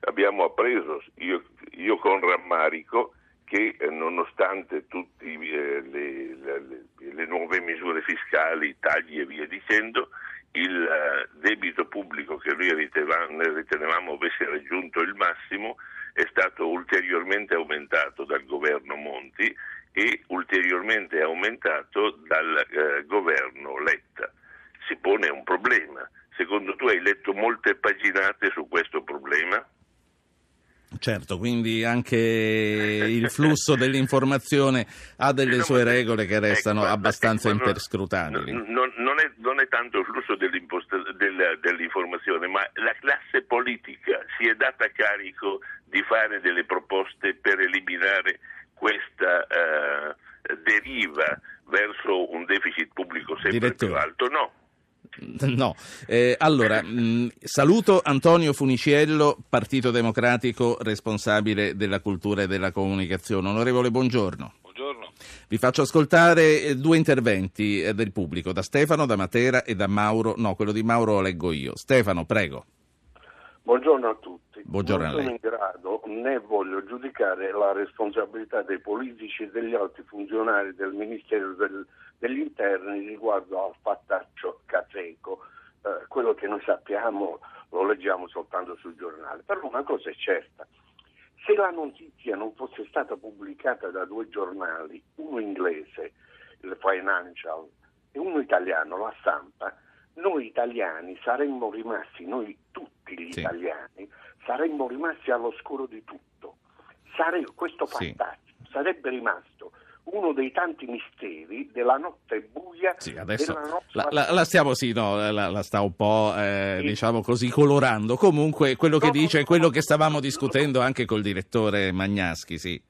Speaker 11: Abbiamo appreso, io, io con rammarico, che eh, nonostante tutte eh, le, le, le, nuove misure fiscali, tagli e via dicendo, il uh, debito pubblico che noi ritenevamo avesse raggiunto il massimo è stato ulteriormente aumentato dal governo Monti e ulteriormente aumentato dal eh, governo Letta. Si pone un problema. Secondo tu hai letto molte paginate su questo problema?
Speaker 1: Certo, quindi anche il flusso dell'informazione ha delle sue regole che restano ecco, abbastanza ecco, imperscrutabili.
Speaker 11: Non, non, è, non, è, tanto il flusso del, dell'informazione, ma la classe politica si è data carico di fare delle proposte per eliminare questa eh, deriva verso un deficit pubblico sempre
Speaker 1: Direttore.
Speaker 11: più alto? No.
Speaker 1: No, eh, allora mh, saluto Antonio Funiciello, Partito Democratico, responsabile della cultura e della comunicazione. Onorevole, buongiorno.
Speaker 7: Buongiorno.
Speaker 1: Vi faccio ascoltare eh, due interventi eh, del pubblico, da Stefano, da Matera e da Mauro. No, quello di Mauro lo leggo io. Stefano, prego.
Speaker 12: Buongiorno a tutti.
Speaker 1: Buongiorno
Speaker 12: non sono in grado né voglio giudicare la responsabilità dei politici e degli alti funzionari del Ministero del, degli Interni riguardo al fattaccio Cateco. Eh, quello che noi sappiamo lo leggiamo soltanto sul giornale. Però una cosa è certa. Se la notizia non fosse stata pubblicata da due giornali, uno inglese, il Financial, e uno italiano, la stampa, noi italiani saremmo rimasti, noi tutti gli
Speaker 1: Sì.
Speaker 12: italiani, saremmo rimasti all'oscuro di tutto. Sare- questo
Speaker 1: Sì.
Speaker 12: fattaccio sarebbe rimasto uno dei tanti misteri della notte buia
Speaker 1: Sì, adesso
Speaker 12: della nostra
Speaker 1: la, la- la stiamo, sì, no, la, la sta un po', eh,
Speaker 12: Sì.
Speaker 1: diciamo così, colorando. Comunque, quello che
Speaker 12: No, no,
Speaker 1: dice è
Speaker 12: no,
Speaker 1: quello
Speaker 12: no,
Speaker 1: che stavamo discutendo anche col direttore Magnaschi, sì.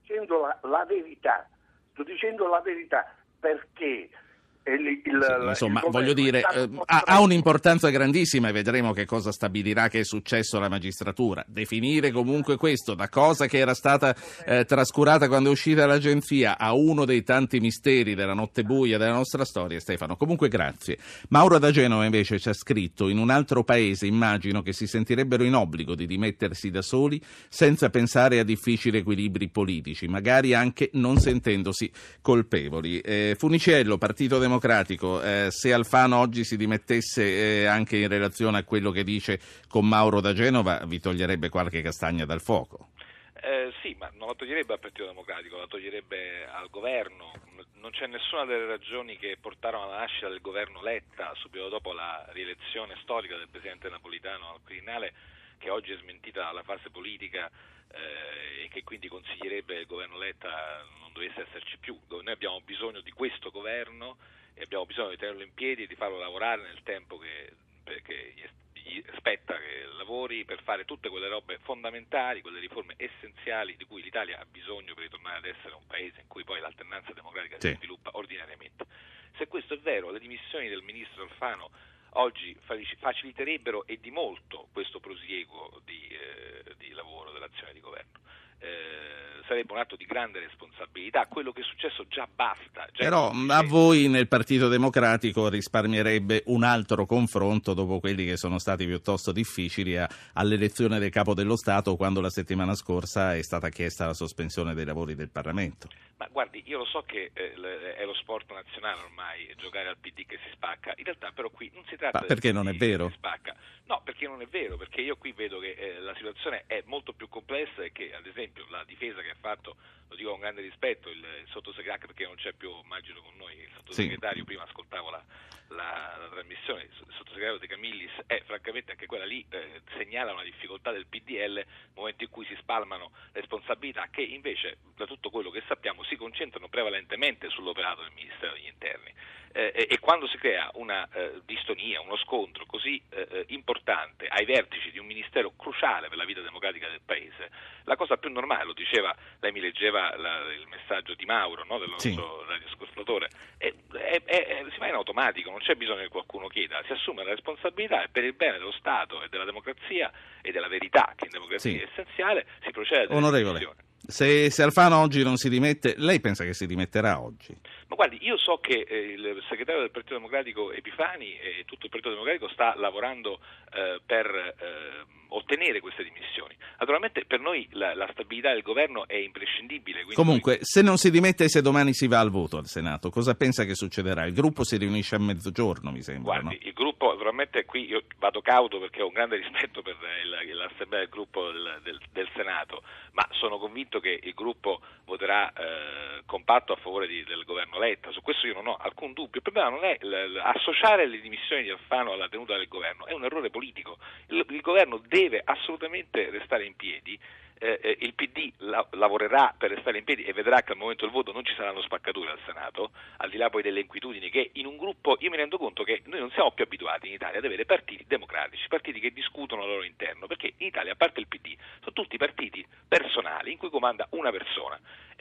Speaker 12: dicendo la verità. Sto dicendo la verità perché il, il- il
Speaker 1: insomma,
Speaker 12: governo
Speaker 1: voglio dire, eh, ha, ha un'importanza grandissima e vedremo che cosa stabilirà che è successo alla magistratura. Definire comunque questo da cosa che era stata eh, trascurata quando è uscita l'agenzia a uno dei tanti misteri della notte buia della nostra storia, Stefano. Comunque grazie. Mauro da Genova invece ci ha scritto in un altro paese immagino che si sentirebbero in obbligo di dimettersi da soli senza pensare a difficili equilibri politici, magari anche non sentendosi colpevoli. Eh, Funiciello, Partito Democratico, eh, se Alfano oggi si dimettesse eh, anche in relazione a quello che dice con Mauro da Genova, vi toglierebbe qualche castagna dal fuoco.
Speaker 9: Eh, sì, ma non la toglierebbe al Partito Democratico, la toglierebbe al governo. Non c'è nessuna delle ragioni che portarono alla nascita del governo Letta subito dopo la rielezione storica del presidente napolitano al Quirinale, che oggi è smentita dalla fase politica eh, e che quindi consiglierebbe il governo Letta non dovesse esserci più. Noi abbiamo bisogno di questo governo e abbiamo bisogno di tenerlo in piedi e di farlo lavorare nel tempo che, che gli spetta che lavori per fare tutte quelle robe fondamentali, quelle riforme essenziali di cui l'Italia ha bisogno per ritornare ad essere un paese in cui poi l'alternanza democratica sì. si sviluppa ordinariamente. Se questo è vero, le dimissioni del ministro Alfano oggi faciliterebbero e di molto questo prosieguo di, eh, di lavoro dell'azione di governo. Eh, sarebbe un atto di grande responsabilità, quello che è successo già basta. Già
Speaker 1: Però a voi nel Partito Democratico risparmierebbe un altro confronto dopo quelli che sono stati piuttosto difficili a, all'elezione del Capo dello Stato quando la settimana scorsa è stata chiesta la sospensione dei lavori del Parlamento.
Speaker 9: Ma guardi, io lo so che eh, è lo sport nazionale ormai giocare al PD che si spacca, in realtà però qui non si tratta
Speaker 1: Ma perché non è vero?
Speaker 9: Che si spacca. No, perché non è vero, perché io qui vedo che eh, la situazione è molto più complessa e che ad esempio la difesa che ha fatto, lo dico con grande rispetto, il, il sottosegretario perché non c'è più, immagino con noi, il sottosegretario, sì. prima ascoltavo la, la, la, trasmissione, il sottosegretario De Camillis, è francamente anche quella lì eh, segnala una difficoltà del PDL nel momento in cui si spalmano responsabilità che invece da tutto quello che sappiamo si concentrano prevalentemente sull'operato del Ministero degli Interni eh, e quando si crea una eh, distonia, uno scontro così eh, eh, importante ai vertici di un ministero cruciale per la vita democratica del Paese, la cosa più normale, lo diceva, lei mi leggeva la, il messaggio di Mauro, no, del nostro sì. radioscolatore, si fa in automatico, non c'è bisogno che qualcuno chieda, si assume la responsabilità e per il bene dello Stato e della democrazia e della verità, che in democrazia sì. è essenziale, si procede
Speaker 1: Onorevole. Se, se, Alfano oggi non si dimette, lei pensa che si dimetterà oggi?
Speaker 9: Ma guardi, io so che eh, il segretario del Partito Democratico Epifani e tutto il Partito Democratico sta lavorando eh, per eh, ottenere queste dimissioni. Naturalmente per noi la, la stabilità del governo è imprescindibile.
Speaker 1: Comunque,
Speaker 9: noi...
Speaker 1: se non si dimette e se domani si va al voto al Senato, cosa pensa che succederà? Il gruppo si riunisce a mezzogiorno, mi sembra.
Speaker 9: Guardi,
Speaker 1: no?
Speaker 9: il gruppo, naturalmente qui io vado cauto perché ho un grande rispetto per il, l'assemblea del gruppo del, del, del Senato, ma sono convinto che il gruppo voterà eh, compatto a favore di, del governo Letta, su questo io non ho alcun dubbio. Il problema non è associare le dimissioni di Alfano alla tenuta del governo, è un errore politico. Il, il governo deve assolutamente restare in piedi eh, eh il PD la- lavorerà per restare in piedi e vedrà che al momento del voto non ci saranno spaccature al Senato, al di là poi delle inquietudini che in un gruppo, io mi rendo conto che noi non siamo più abituati in Italia ad avere partiti democratici, partiti che discutono al loro interno, perché in Italia, a parte il PD, sono tutti partiti personali in cui comanda una persona,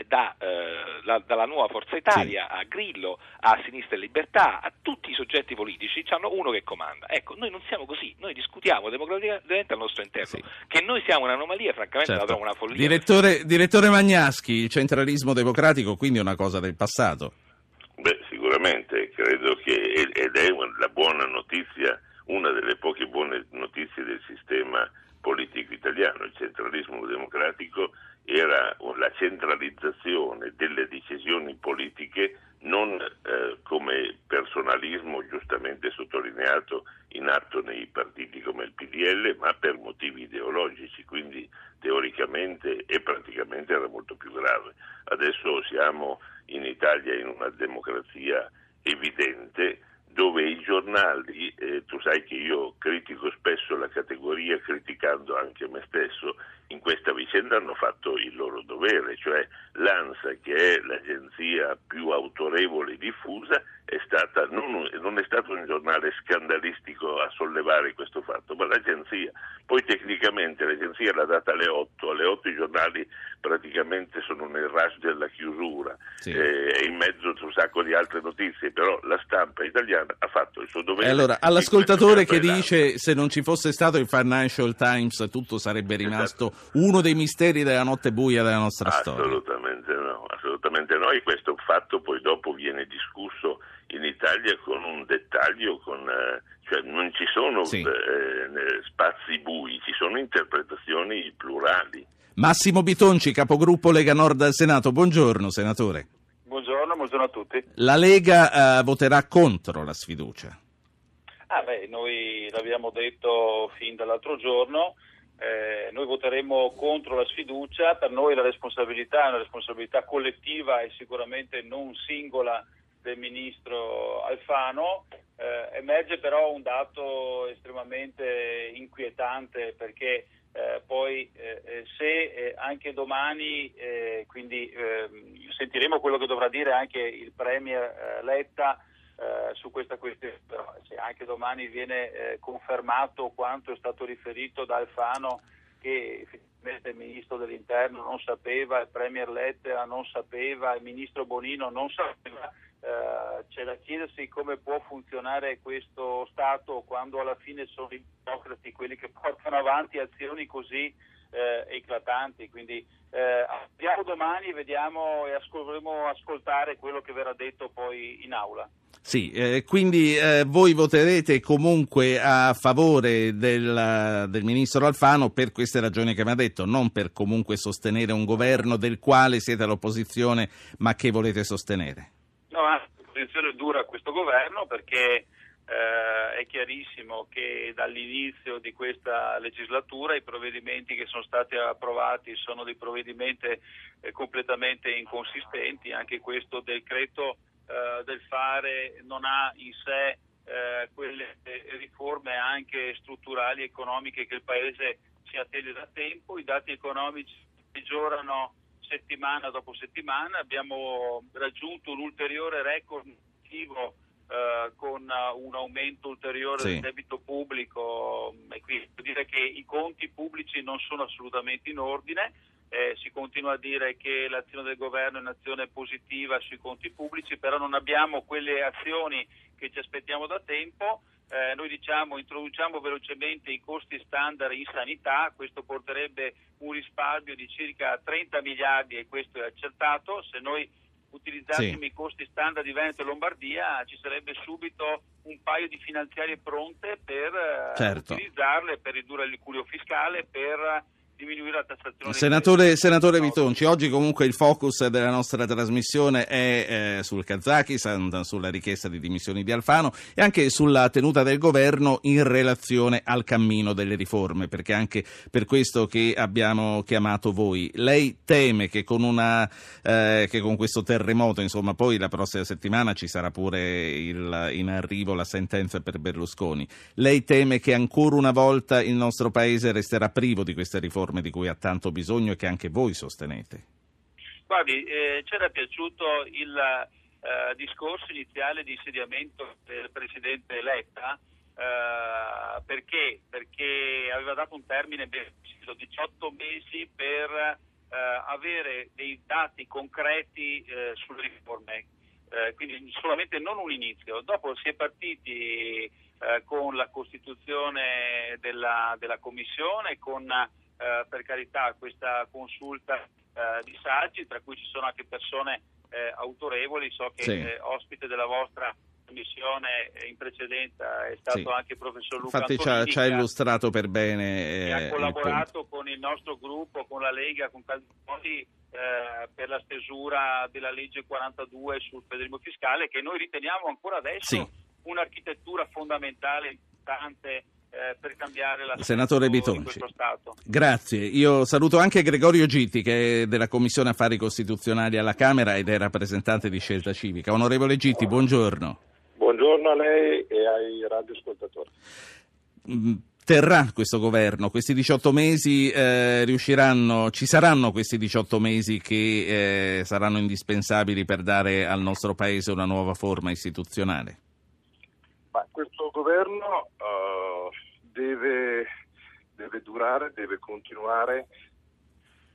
Speaker 9: da, eh, la, dalla nuova Forza Italia sì. a Grillo, a Sinistra e Libertà, a tutti i soggetti politici, hanno uno che comanda. Ecco, noi non siamo così, noi discutiamo democraticamente al nostro interno, sì. che noi siamo un'anomalia, francamente certo trovo una follia.
Speaker 1: Direttore, direttore Magnaschi, il centralismo democratico quindi è una cosa del passato?
Speaker 11: Beh, sicuramente, credo che ed è la buona notizia, una delle poche buone notizie del sistema politico italiano, il centralismo democratico era la centralizzazione delle decisioni politiche non eh, come personalismo giustamente sottolineato in atto nei partiti come il PDL, ma per motivi ideologici, quindi teoricamente e praticamente era molto più grave. Adesso siamo in Italia in una democrazia evidente dove i giornali, eh, tu sai che io critico spesso la categoria criticando anche me stesso, in questa vicenda hanno fatto il loro dovere, cioè l'ANSA che è l'agenzia più autorevole e diffusa è stata, non, non, è stato un giornale scandalistico a sollevare questo fatto, ma l'agenzia. Poi tecnicamente l'agenzia l'ha data alle 8, alle 8 i giornali praticamente sono nel rush della chiusura sì. eh, e in mezzo c'è un sacco di altre notizie, però la stampa italiana ha fatto il suo dovere.
Speaker 1: E allora, all'ascoltatore che dice se non ci fosse stato il Financial Times tutto sarebbe esatto. rimasto. Uno dei misteri della notte buia della nostra
Speaker 11: assolutamente
Speaker 1: storia.
Speaker 11: Assolutamente no, assolutamente no, e questo fatto poi dopo viene discusso in Italia con un dettaglio, con, eh, cioè non ci sono sì. eh, spazi bui, ci sono interpretazioni plurali.
Speaker 1: Massimo Bitonci, capogruppo Lega Nord al Senato, buongiorno senatore.
Speaker 13: Buongiorno, buongiorno a tutti.
Speaker 1: La Lega eh, voterà contro la sfiducia.
Speaker 13: Ah beh, noi l'abbiamo detto fin dall'altro giorno, eh, noi voteremo contro la sfiducia, per noi la responsabilità è una responsabilità collettiva e sicuramente non singola del ministro Alfano. Eh, emerge però un dato estremamente inquietante perché eh, poi eh, eh se eh, anche domani, eh, quindi ehm, sentiremo quello che dovrà dire anche il Premier Letta su questa questione, però se anche domani viene confermato quanto è stato riferito da Alfano che effettivamente il Ministro dell'Interno non sapeva, il Premier Letta non sapeva, il Ministro Bonino non sapeva, eh, c'è da chiedersi come può funzionare questo Stato quando alla fine sono i burocrati quelli che portano avanti azioni così eh, eclatanti. Quindi eh, andiamo domani, vediamo e dovremo ascoltare quello che verrà detto poi in aula.
Speaker 1: Sì, eh, quindi eh, voi voterete comunque a favore del, del, ministro Alfano per queste ragioni che mi ha detto, non per comunque sostenere un governo del quale siete all'opposizione ma che volete sostenere.
Speaker 13: No, anzi, l'opposizione dura questo governo perché eh, è chiarissimo che dall'inizio di questa legislatura i provvedimenti che sono stati approvati sono dei provvedimenti eh, completamente inconsistenti, anche questo decreto eh, del fare non ha in sé eh, quelle riforme anche strutturali e economiche che il Paese si attende da tempo, i dati economici peggiorano settimana dopo settimana, abbiamo raggiunto un ulteriore record negativo eh, con un aumento ulteriore sì. del debito pubblico e quindi vuol dire che i conti pubblici non sono assolutamente in ordine. Eh, si continua a dire che l'azione del governo è un'azione positiva sui conti pubblici, però non abbiamo quelle azioni che ci aspettiamo da tempo eh, noi diciamo introduciamo velocemente i costi standard in sanità, questo porterebbe un risparmio di circa 30 miliardi e questo è accertato, se noi utilizzassimo sì. i costi standard di Veneto e Lombardia ci sarebbe subito un paio di finanziarie pronte per eh, certo. utilizzarle per ridurre il cuneo fiscale, per diminuire la tassazione.
Speaker 1: Senatore, senatore Vitonci, oggi comunque il focus della nostra trasmissione è eh, sul Kazakistan, sulla richiesta di dimissioni di Alfano e anche sulla tenuta del governo in relazione al cammino delle riforme, perché anche per questo che abbiamo chiamato voi. Lei teme che con, una, eh, che con questo terremoto, insomma, poi la prossima settimana ci sarà pure il, in arrivo la sentenza per Berlusconi. Lei teme che ancora una volta il nostro paese resterà privo di queste riforme? Riforme di cui ha tanto bisogno e che anche voi sostenete?
Speaker 13: Guardi, eh, c'era piaciuto il eh, discorso iniziale di insediamento del Presidente Letta eh, perché? Perché aveva dato un termine preciso, 18 mesi per eh, avere dei dati concreti eh, sulle riforme, eh, quindi solamente non un inizio. Dopo si è partiti con la costituzione della, della Commissione, con eh, per carità questa consulta eh, di saggi, tra cui ci sono anche persone eh, autorevoli, so che sì. Eh, ospite della vostra missione in precedenza è stato sì. anche il professor Luca
Speaker 1: Infatti ci ha, ci ha illustrato per bene.
Speaker 13: Eh, ha collaborato il con il nostro gruppo, con la Lega, con Caldoni eh, per la stesura della legge 42 sul federalismo fiscale che noi riteniamo ancora adesso sì. un'architettura fondamentale, importante eh, per cambiare la
Speaker 1: Senatore Bitonci. Grazie. Io saluto anche Gregorio Gitti che è della Commissione Affari Costituzionali alla Camera ed è rappresentante di Scelta Civica. Onorevole Gitti, buongiorno.
Speaker 14: Buongiorno a lei e ai radioascoltatori.
Speaker 1: Mm, terrà questo governo? Questi 18 mesi eh, riusciranno, ci saranno questi 18 mesi che eh, saranno indispensabili per dare al nostro Paese una nuova forma istituzionale?
Speaker 14: Ma questo governo deve, deve durare, deve continuare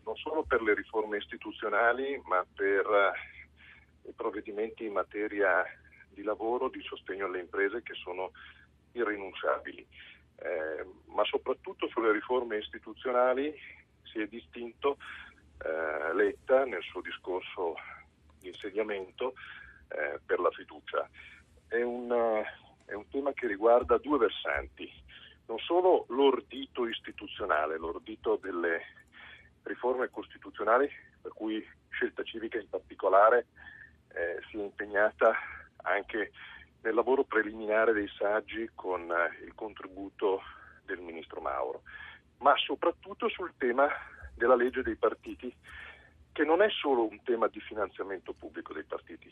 Speaker 14: non solo per le riforme istituzionali, ma per uh, i provvedimenti in materia di lavoro, di sostegno alle imprese che sono irrinunciabili. Eh, ma soprattutto sulle riforme istituzionali si è distinto eh, Letta nel suo discorso di insediamento eh, per la fiducia. È un, è un tema che riguarda due versanti, non solo l'ordito istituzionale, l'ordito delle riforme costituzionali, per cui Scelta Civica in particolare eh, si è impegnata anche nel lavoro preliminare dei saggi con eh, il contributo del Ministro Mauro, ma soprattutto sul tema della legge dei partiti, che non è solo un tema di finanziamento pubblico dei partiti.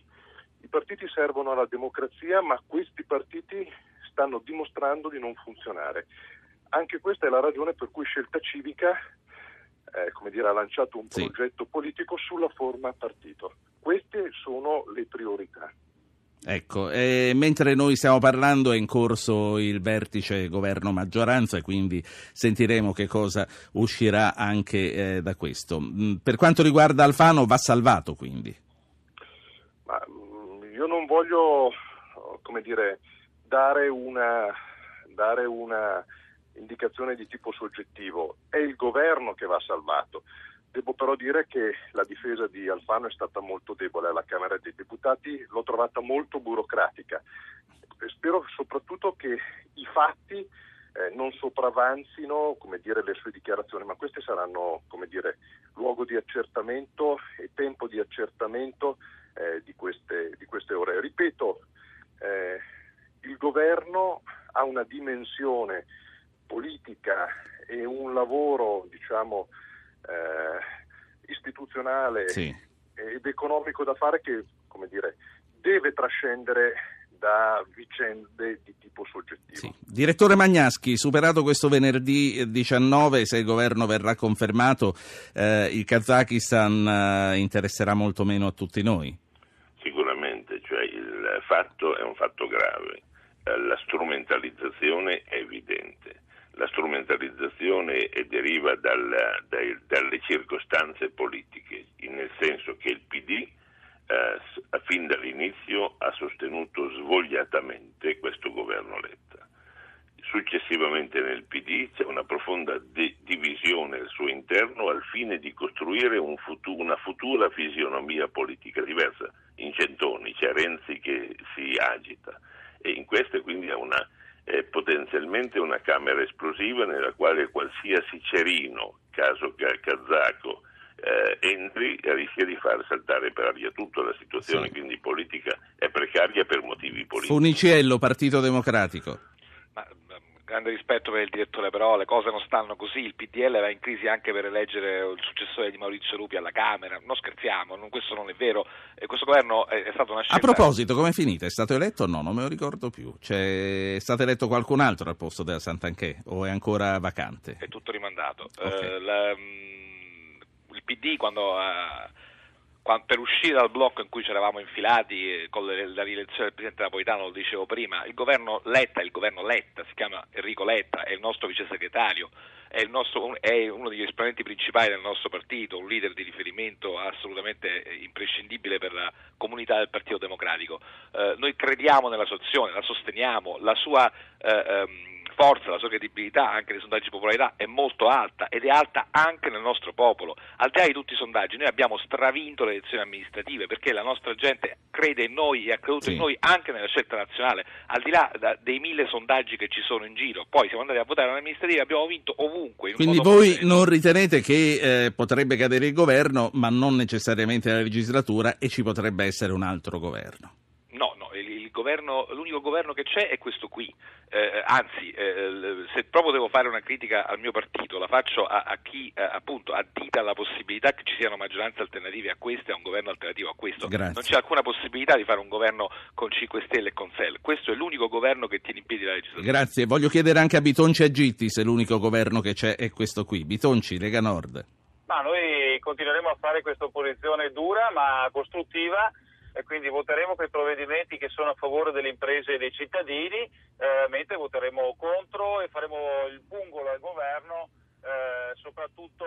Speaker 14: I partiti servono alla democrazia, ma questi partiti stanno dimostrando di non funzionare. Anche questa è la ragione per cui Scelta Civica eh, come dire, ha lanciato un
Speaker 1: Sì.
Speaker 14: progetto politico sulla forma partito. Queste sono le priorità.
Speaker 1: Ecco, e mentre noi stiamo parlando è in corso il vertice governo-maggioranza e quindi sentiremo che cosa uscirà anche eh, da questo. Mm, Per quanto riguarda Alfano va salvato quindi.
Speaker 14: Ma mm, io non voglio, come dire, dare una, dare una indicazione di tipo soggettivo. È il governo che va salvato. Devo però dire che la difesa di Alfano è stata molto debole alla Camera dei Deputati, l'ho trovata molto burocratica. Spero soprattutto che i fatti eh, non sopravanzino dire, le sue dichiarazioni, ma queste saranno dire, luogo di accertamento e tempo di accertamento eh, di, queste, di queste ore. Ripeto, eh, il governo ha una politica e un lavoro, diciamo, eh, istituzionale
Speaker 1: Sì.
Speaker 14: ed economico da fare che, come dire, deve trascendere da vicende di tipo soggettivo.
Speaker 1: Direttore Magnaschi, superato questo venerdì eh, 19, se il governo verrà confermato, eh, il Kazakistan eh, interesserà molto meno a tutti noi.
Speaker 11: Sicuramente, cioè il fatto è un fatto grave, Eh, la strumentalizzazione è evidente, la strumentalizzazione eh, deriva dal- dai- dalle circostanze politiche, nel senso che il PD eh, s- fin dall'inizio ha sostenuto svogliatamente questo governo Letta. Successivamente nel PD c'è una profonda de- divisione al suo interno al fine di costruire un futu- una futura fisionomia politica diversa. In centoni c'è Renzi che si agita e in questa quindi è una, è potenzialmente una camera esplosiva nella quale qualsiasi cerino, caso ca- kazako, eh, entri rischia di far saltare per aria tutto. La situazione
Speaker 1: Sì.
Speaker 11: quindi politica è precaria per motivi politici.
Speaker 1: Funiciello, Partito Democratico.
Speaker 9: Ma, mm, grande rispetto per il direttore, però le cose non stanno così. Il PDL va in crisi anche per eleggere il successore di Maurizio Lupi alla Camera. Non scherziamo, non- questo non è vero. E questo governo è, è stata una
Speaker 1: A
Speaker 9: scelta.
Speaker 1: proposito, com'è finita? È stato eletto o no? Non me lo ricordo più. C'è è stato eletto qualcun altro al posto della Sant'Anché o è ancora vacante?
Speaker 9: È tutto rimandato.
Speaker 1: Ok.
Speaker 9: Eh, la- mm, il PD quando ha- per uscire dal blocco in cui ci eravamo infilati eh, con la rielezione del Presidente Napolitano, lo dicevo prima, il governo Letta, il governo Letta, si chiama Enrico Letta, è il nostro vice segretario, è, è uno degli esponenti principali del nostro partito, un leader di riferimento assolutamente eh, imprescindibile per la comunità del Partito Democratico. Eh, noi crediamo nella sua azione, la sosteniamo, la sua eh, ehm, forza, la sua credibilità anche nei sondaggi di popolarità è molto alta ed è alta anche nel nostro popolo. Al di là di tutti i sondaggi, noi abbiamo stravinto le elezioni amministrative perché la nostra gente crede in noi e ha creduto
Speaker 1: Sì.
Speaker 9: in noi anche nella scelta nazionale, al di là da- dei mille sondaggi che ci sono in giro. Poi siamo andati a votare alle amministrative, abbiamo vinto ovunque. in un
Speaker 1: Quindi voi non ritenete che eh, potrebbe cadere il governo, ma non necessariamente la legislatura e ci potrebbe essere un altro governo?
Speaker 9: Governo, l'unico governo che c'è è questo qui. Eh, anzi, eh, se proprio devo fare una critica al mio partito, la faccio a, a chi eh, appunto addita la possibilità che ci siano maggioranze alternative a questo e a un governo alternativo a questo.
Speaker 1: Grazie.
Speaker 9: Non c'è alcuna possibilità di fare un governo con 5 Stelle e con SEL. Questo è l'unico governo che tiene in piedi la legislatura.
Speaker 1: Grazie. Voglio chiedere anche a Bitonci e Gitti se l'unico governo che c'è è questo qui. Bitonci, Lega Nord.
Speaker 13: Ma noi continueremo a fare questa opposizione dura ma costruttiva e quindi voteremo quei provvedimenti che sono a favore delle imprese e dei cittadini, eh, mentre voteremo contro e faremo il pungolo al governo eh, soprattutto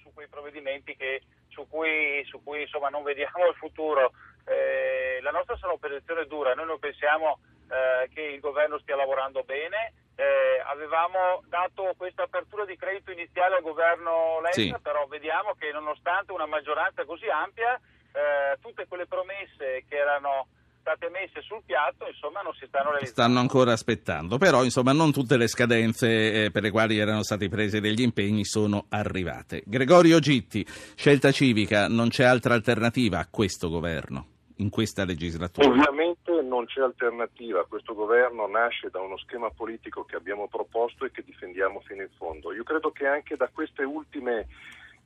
Speaker 13: su quei provvedimenti che- su cui, su cui, insomma, non vediamo il futuro. Eh, la nostra sarà un'opposizione dura, noi non pensiamo eh, che il governo stia lavorando bene. Eh, avevamo dato questa apertura di credito iniziale al governo Letta,
Speaker 1: Sì.
Speaker 13: però vediamo che nonostante una maggioranza così ampia, eh, tutte quelle promesse che erano state messe sul piatto, insomma, non si stanno realizzando.
Speaker 1: Stanno ancora aspettando, però insomma non tutte le scadenze eh, per le quali erano stati presi degli impegni sono arrivate. Gregorio Gitti, scelta civica, non c'è altra alternativa a questo governo. in questa legislatura?
Speaker 14: Ovviamente non c'è alternativa, questo governo nasce da uno schema politico che abbiamo proposto e che difendiamo fino in fondo. Io credo che anche da queste ultime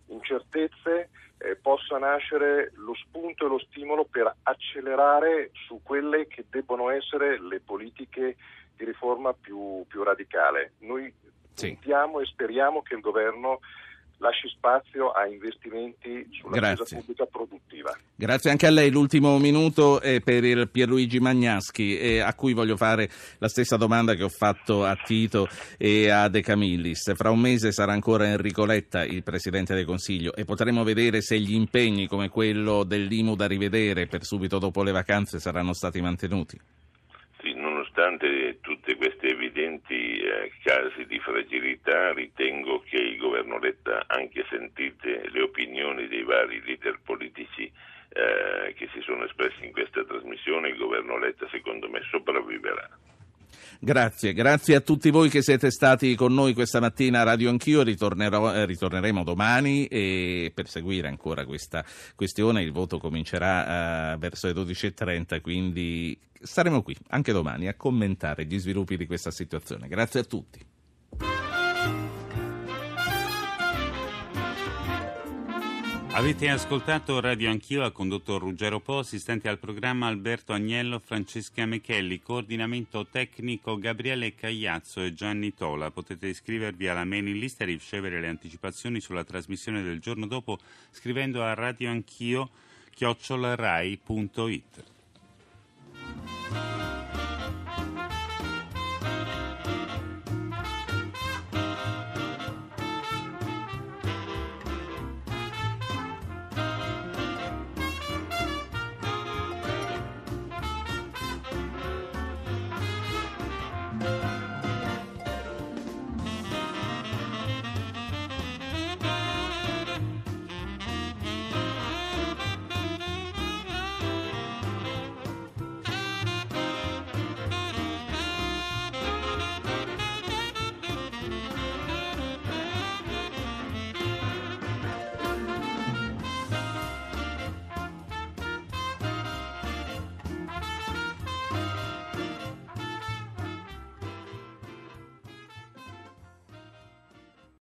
Speaker 14: incertezze eh, possa nascere lo spunto e lo stimolo per accelerare su quelle che debbono essere le politiche di riforma più, più radicale. Noi sì. e speriamo che il governo lasci spazio a investimenti sulla
Speaker 1: Grazie.
Speaker 14: spesa pubblica produttiva.
Speaker 1: Grazie anche a lei. L'ultimo minuto è per il Pierluigi Magnaschi, eh, a cui voglio fare la stessa domanda che ho fatto a Tito e a De Camillis. Fra un mese sarà ancora Enrico Letta il Presidente del Consiglio e potremo vedere se gli impegni come quello dell'IMU da rivedere per subito dopo le vacanze saranno stati mantenuti.
Speaker 11: Sì, nonostante tutte queste eh, casi di fragilità, ritengo che il governo Letta, anche sentite le opinioni dei vari leader politici eh, che si sono espressi in questa trasmissione, il governo Letta secondo me sopravviverà.
Speaker 1: Grazie, grazie a tutti voi che siete stati con noi questa mattina a Radio Anch'io, eh, ritorneremo domani per seguire ancora questa questione il voto comincerà uh, verso le 12.30, quindi staremo qui anche domani a commentare gli sviluppi di questa situazione. Grazie a tutti.
Speaker 15: Avete ascoltato Radio Anch'io, ha condotto Ruggero Po, assistente al programma Alberto Agnello, Francesca Mechelli, coordinamento tecnico Gabriele Cagliazzo e Gianni Tola. Potete iscrivervi alla mailing list e ricevere le anticipazioni sulla trasmissione del giorno dopo scrivendo a radioanchio chiocciola.rai.it.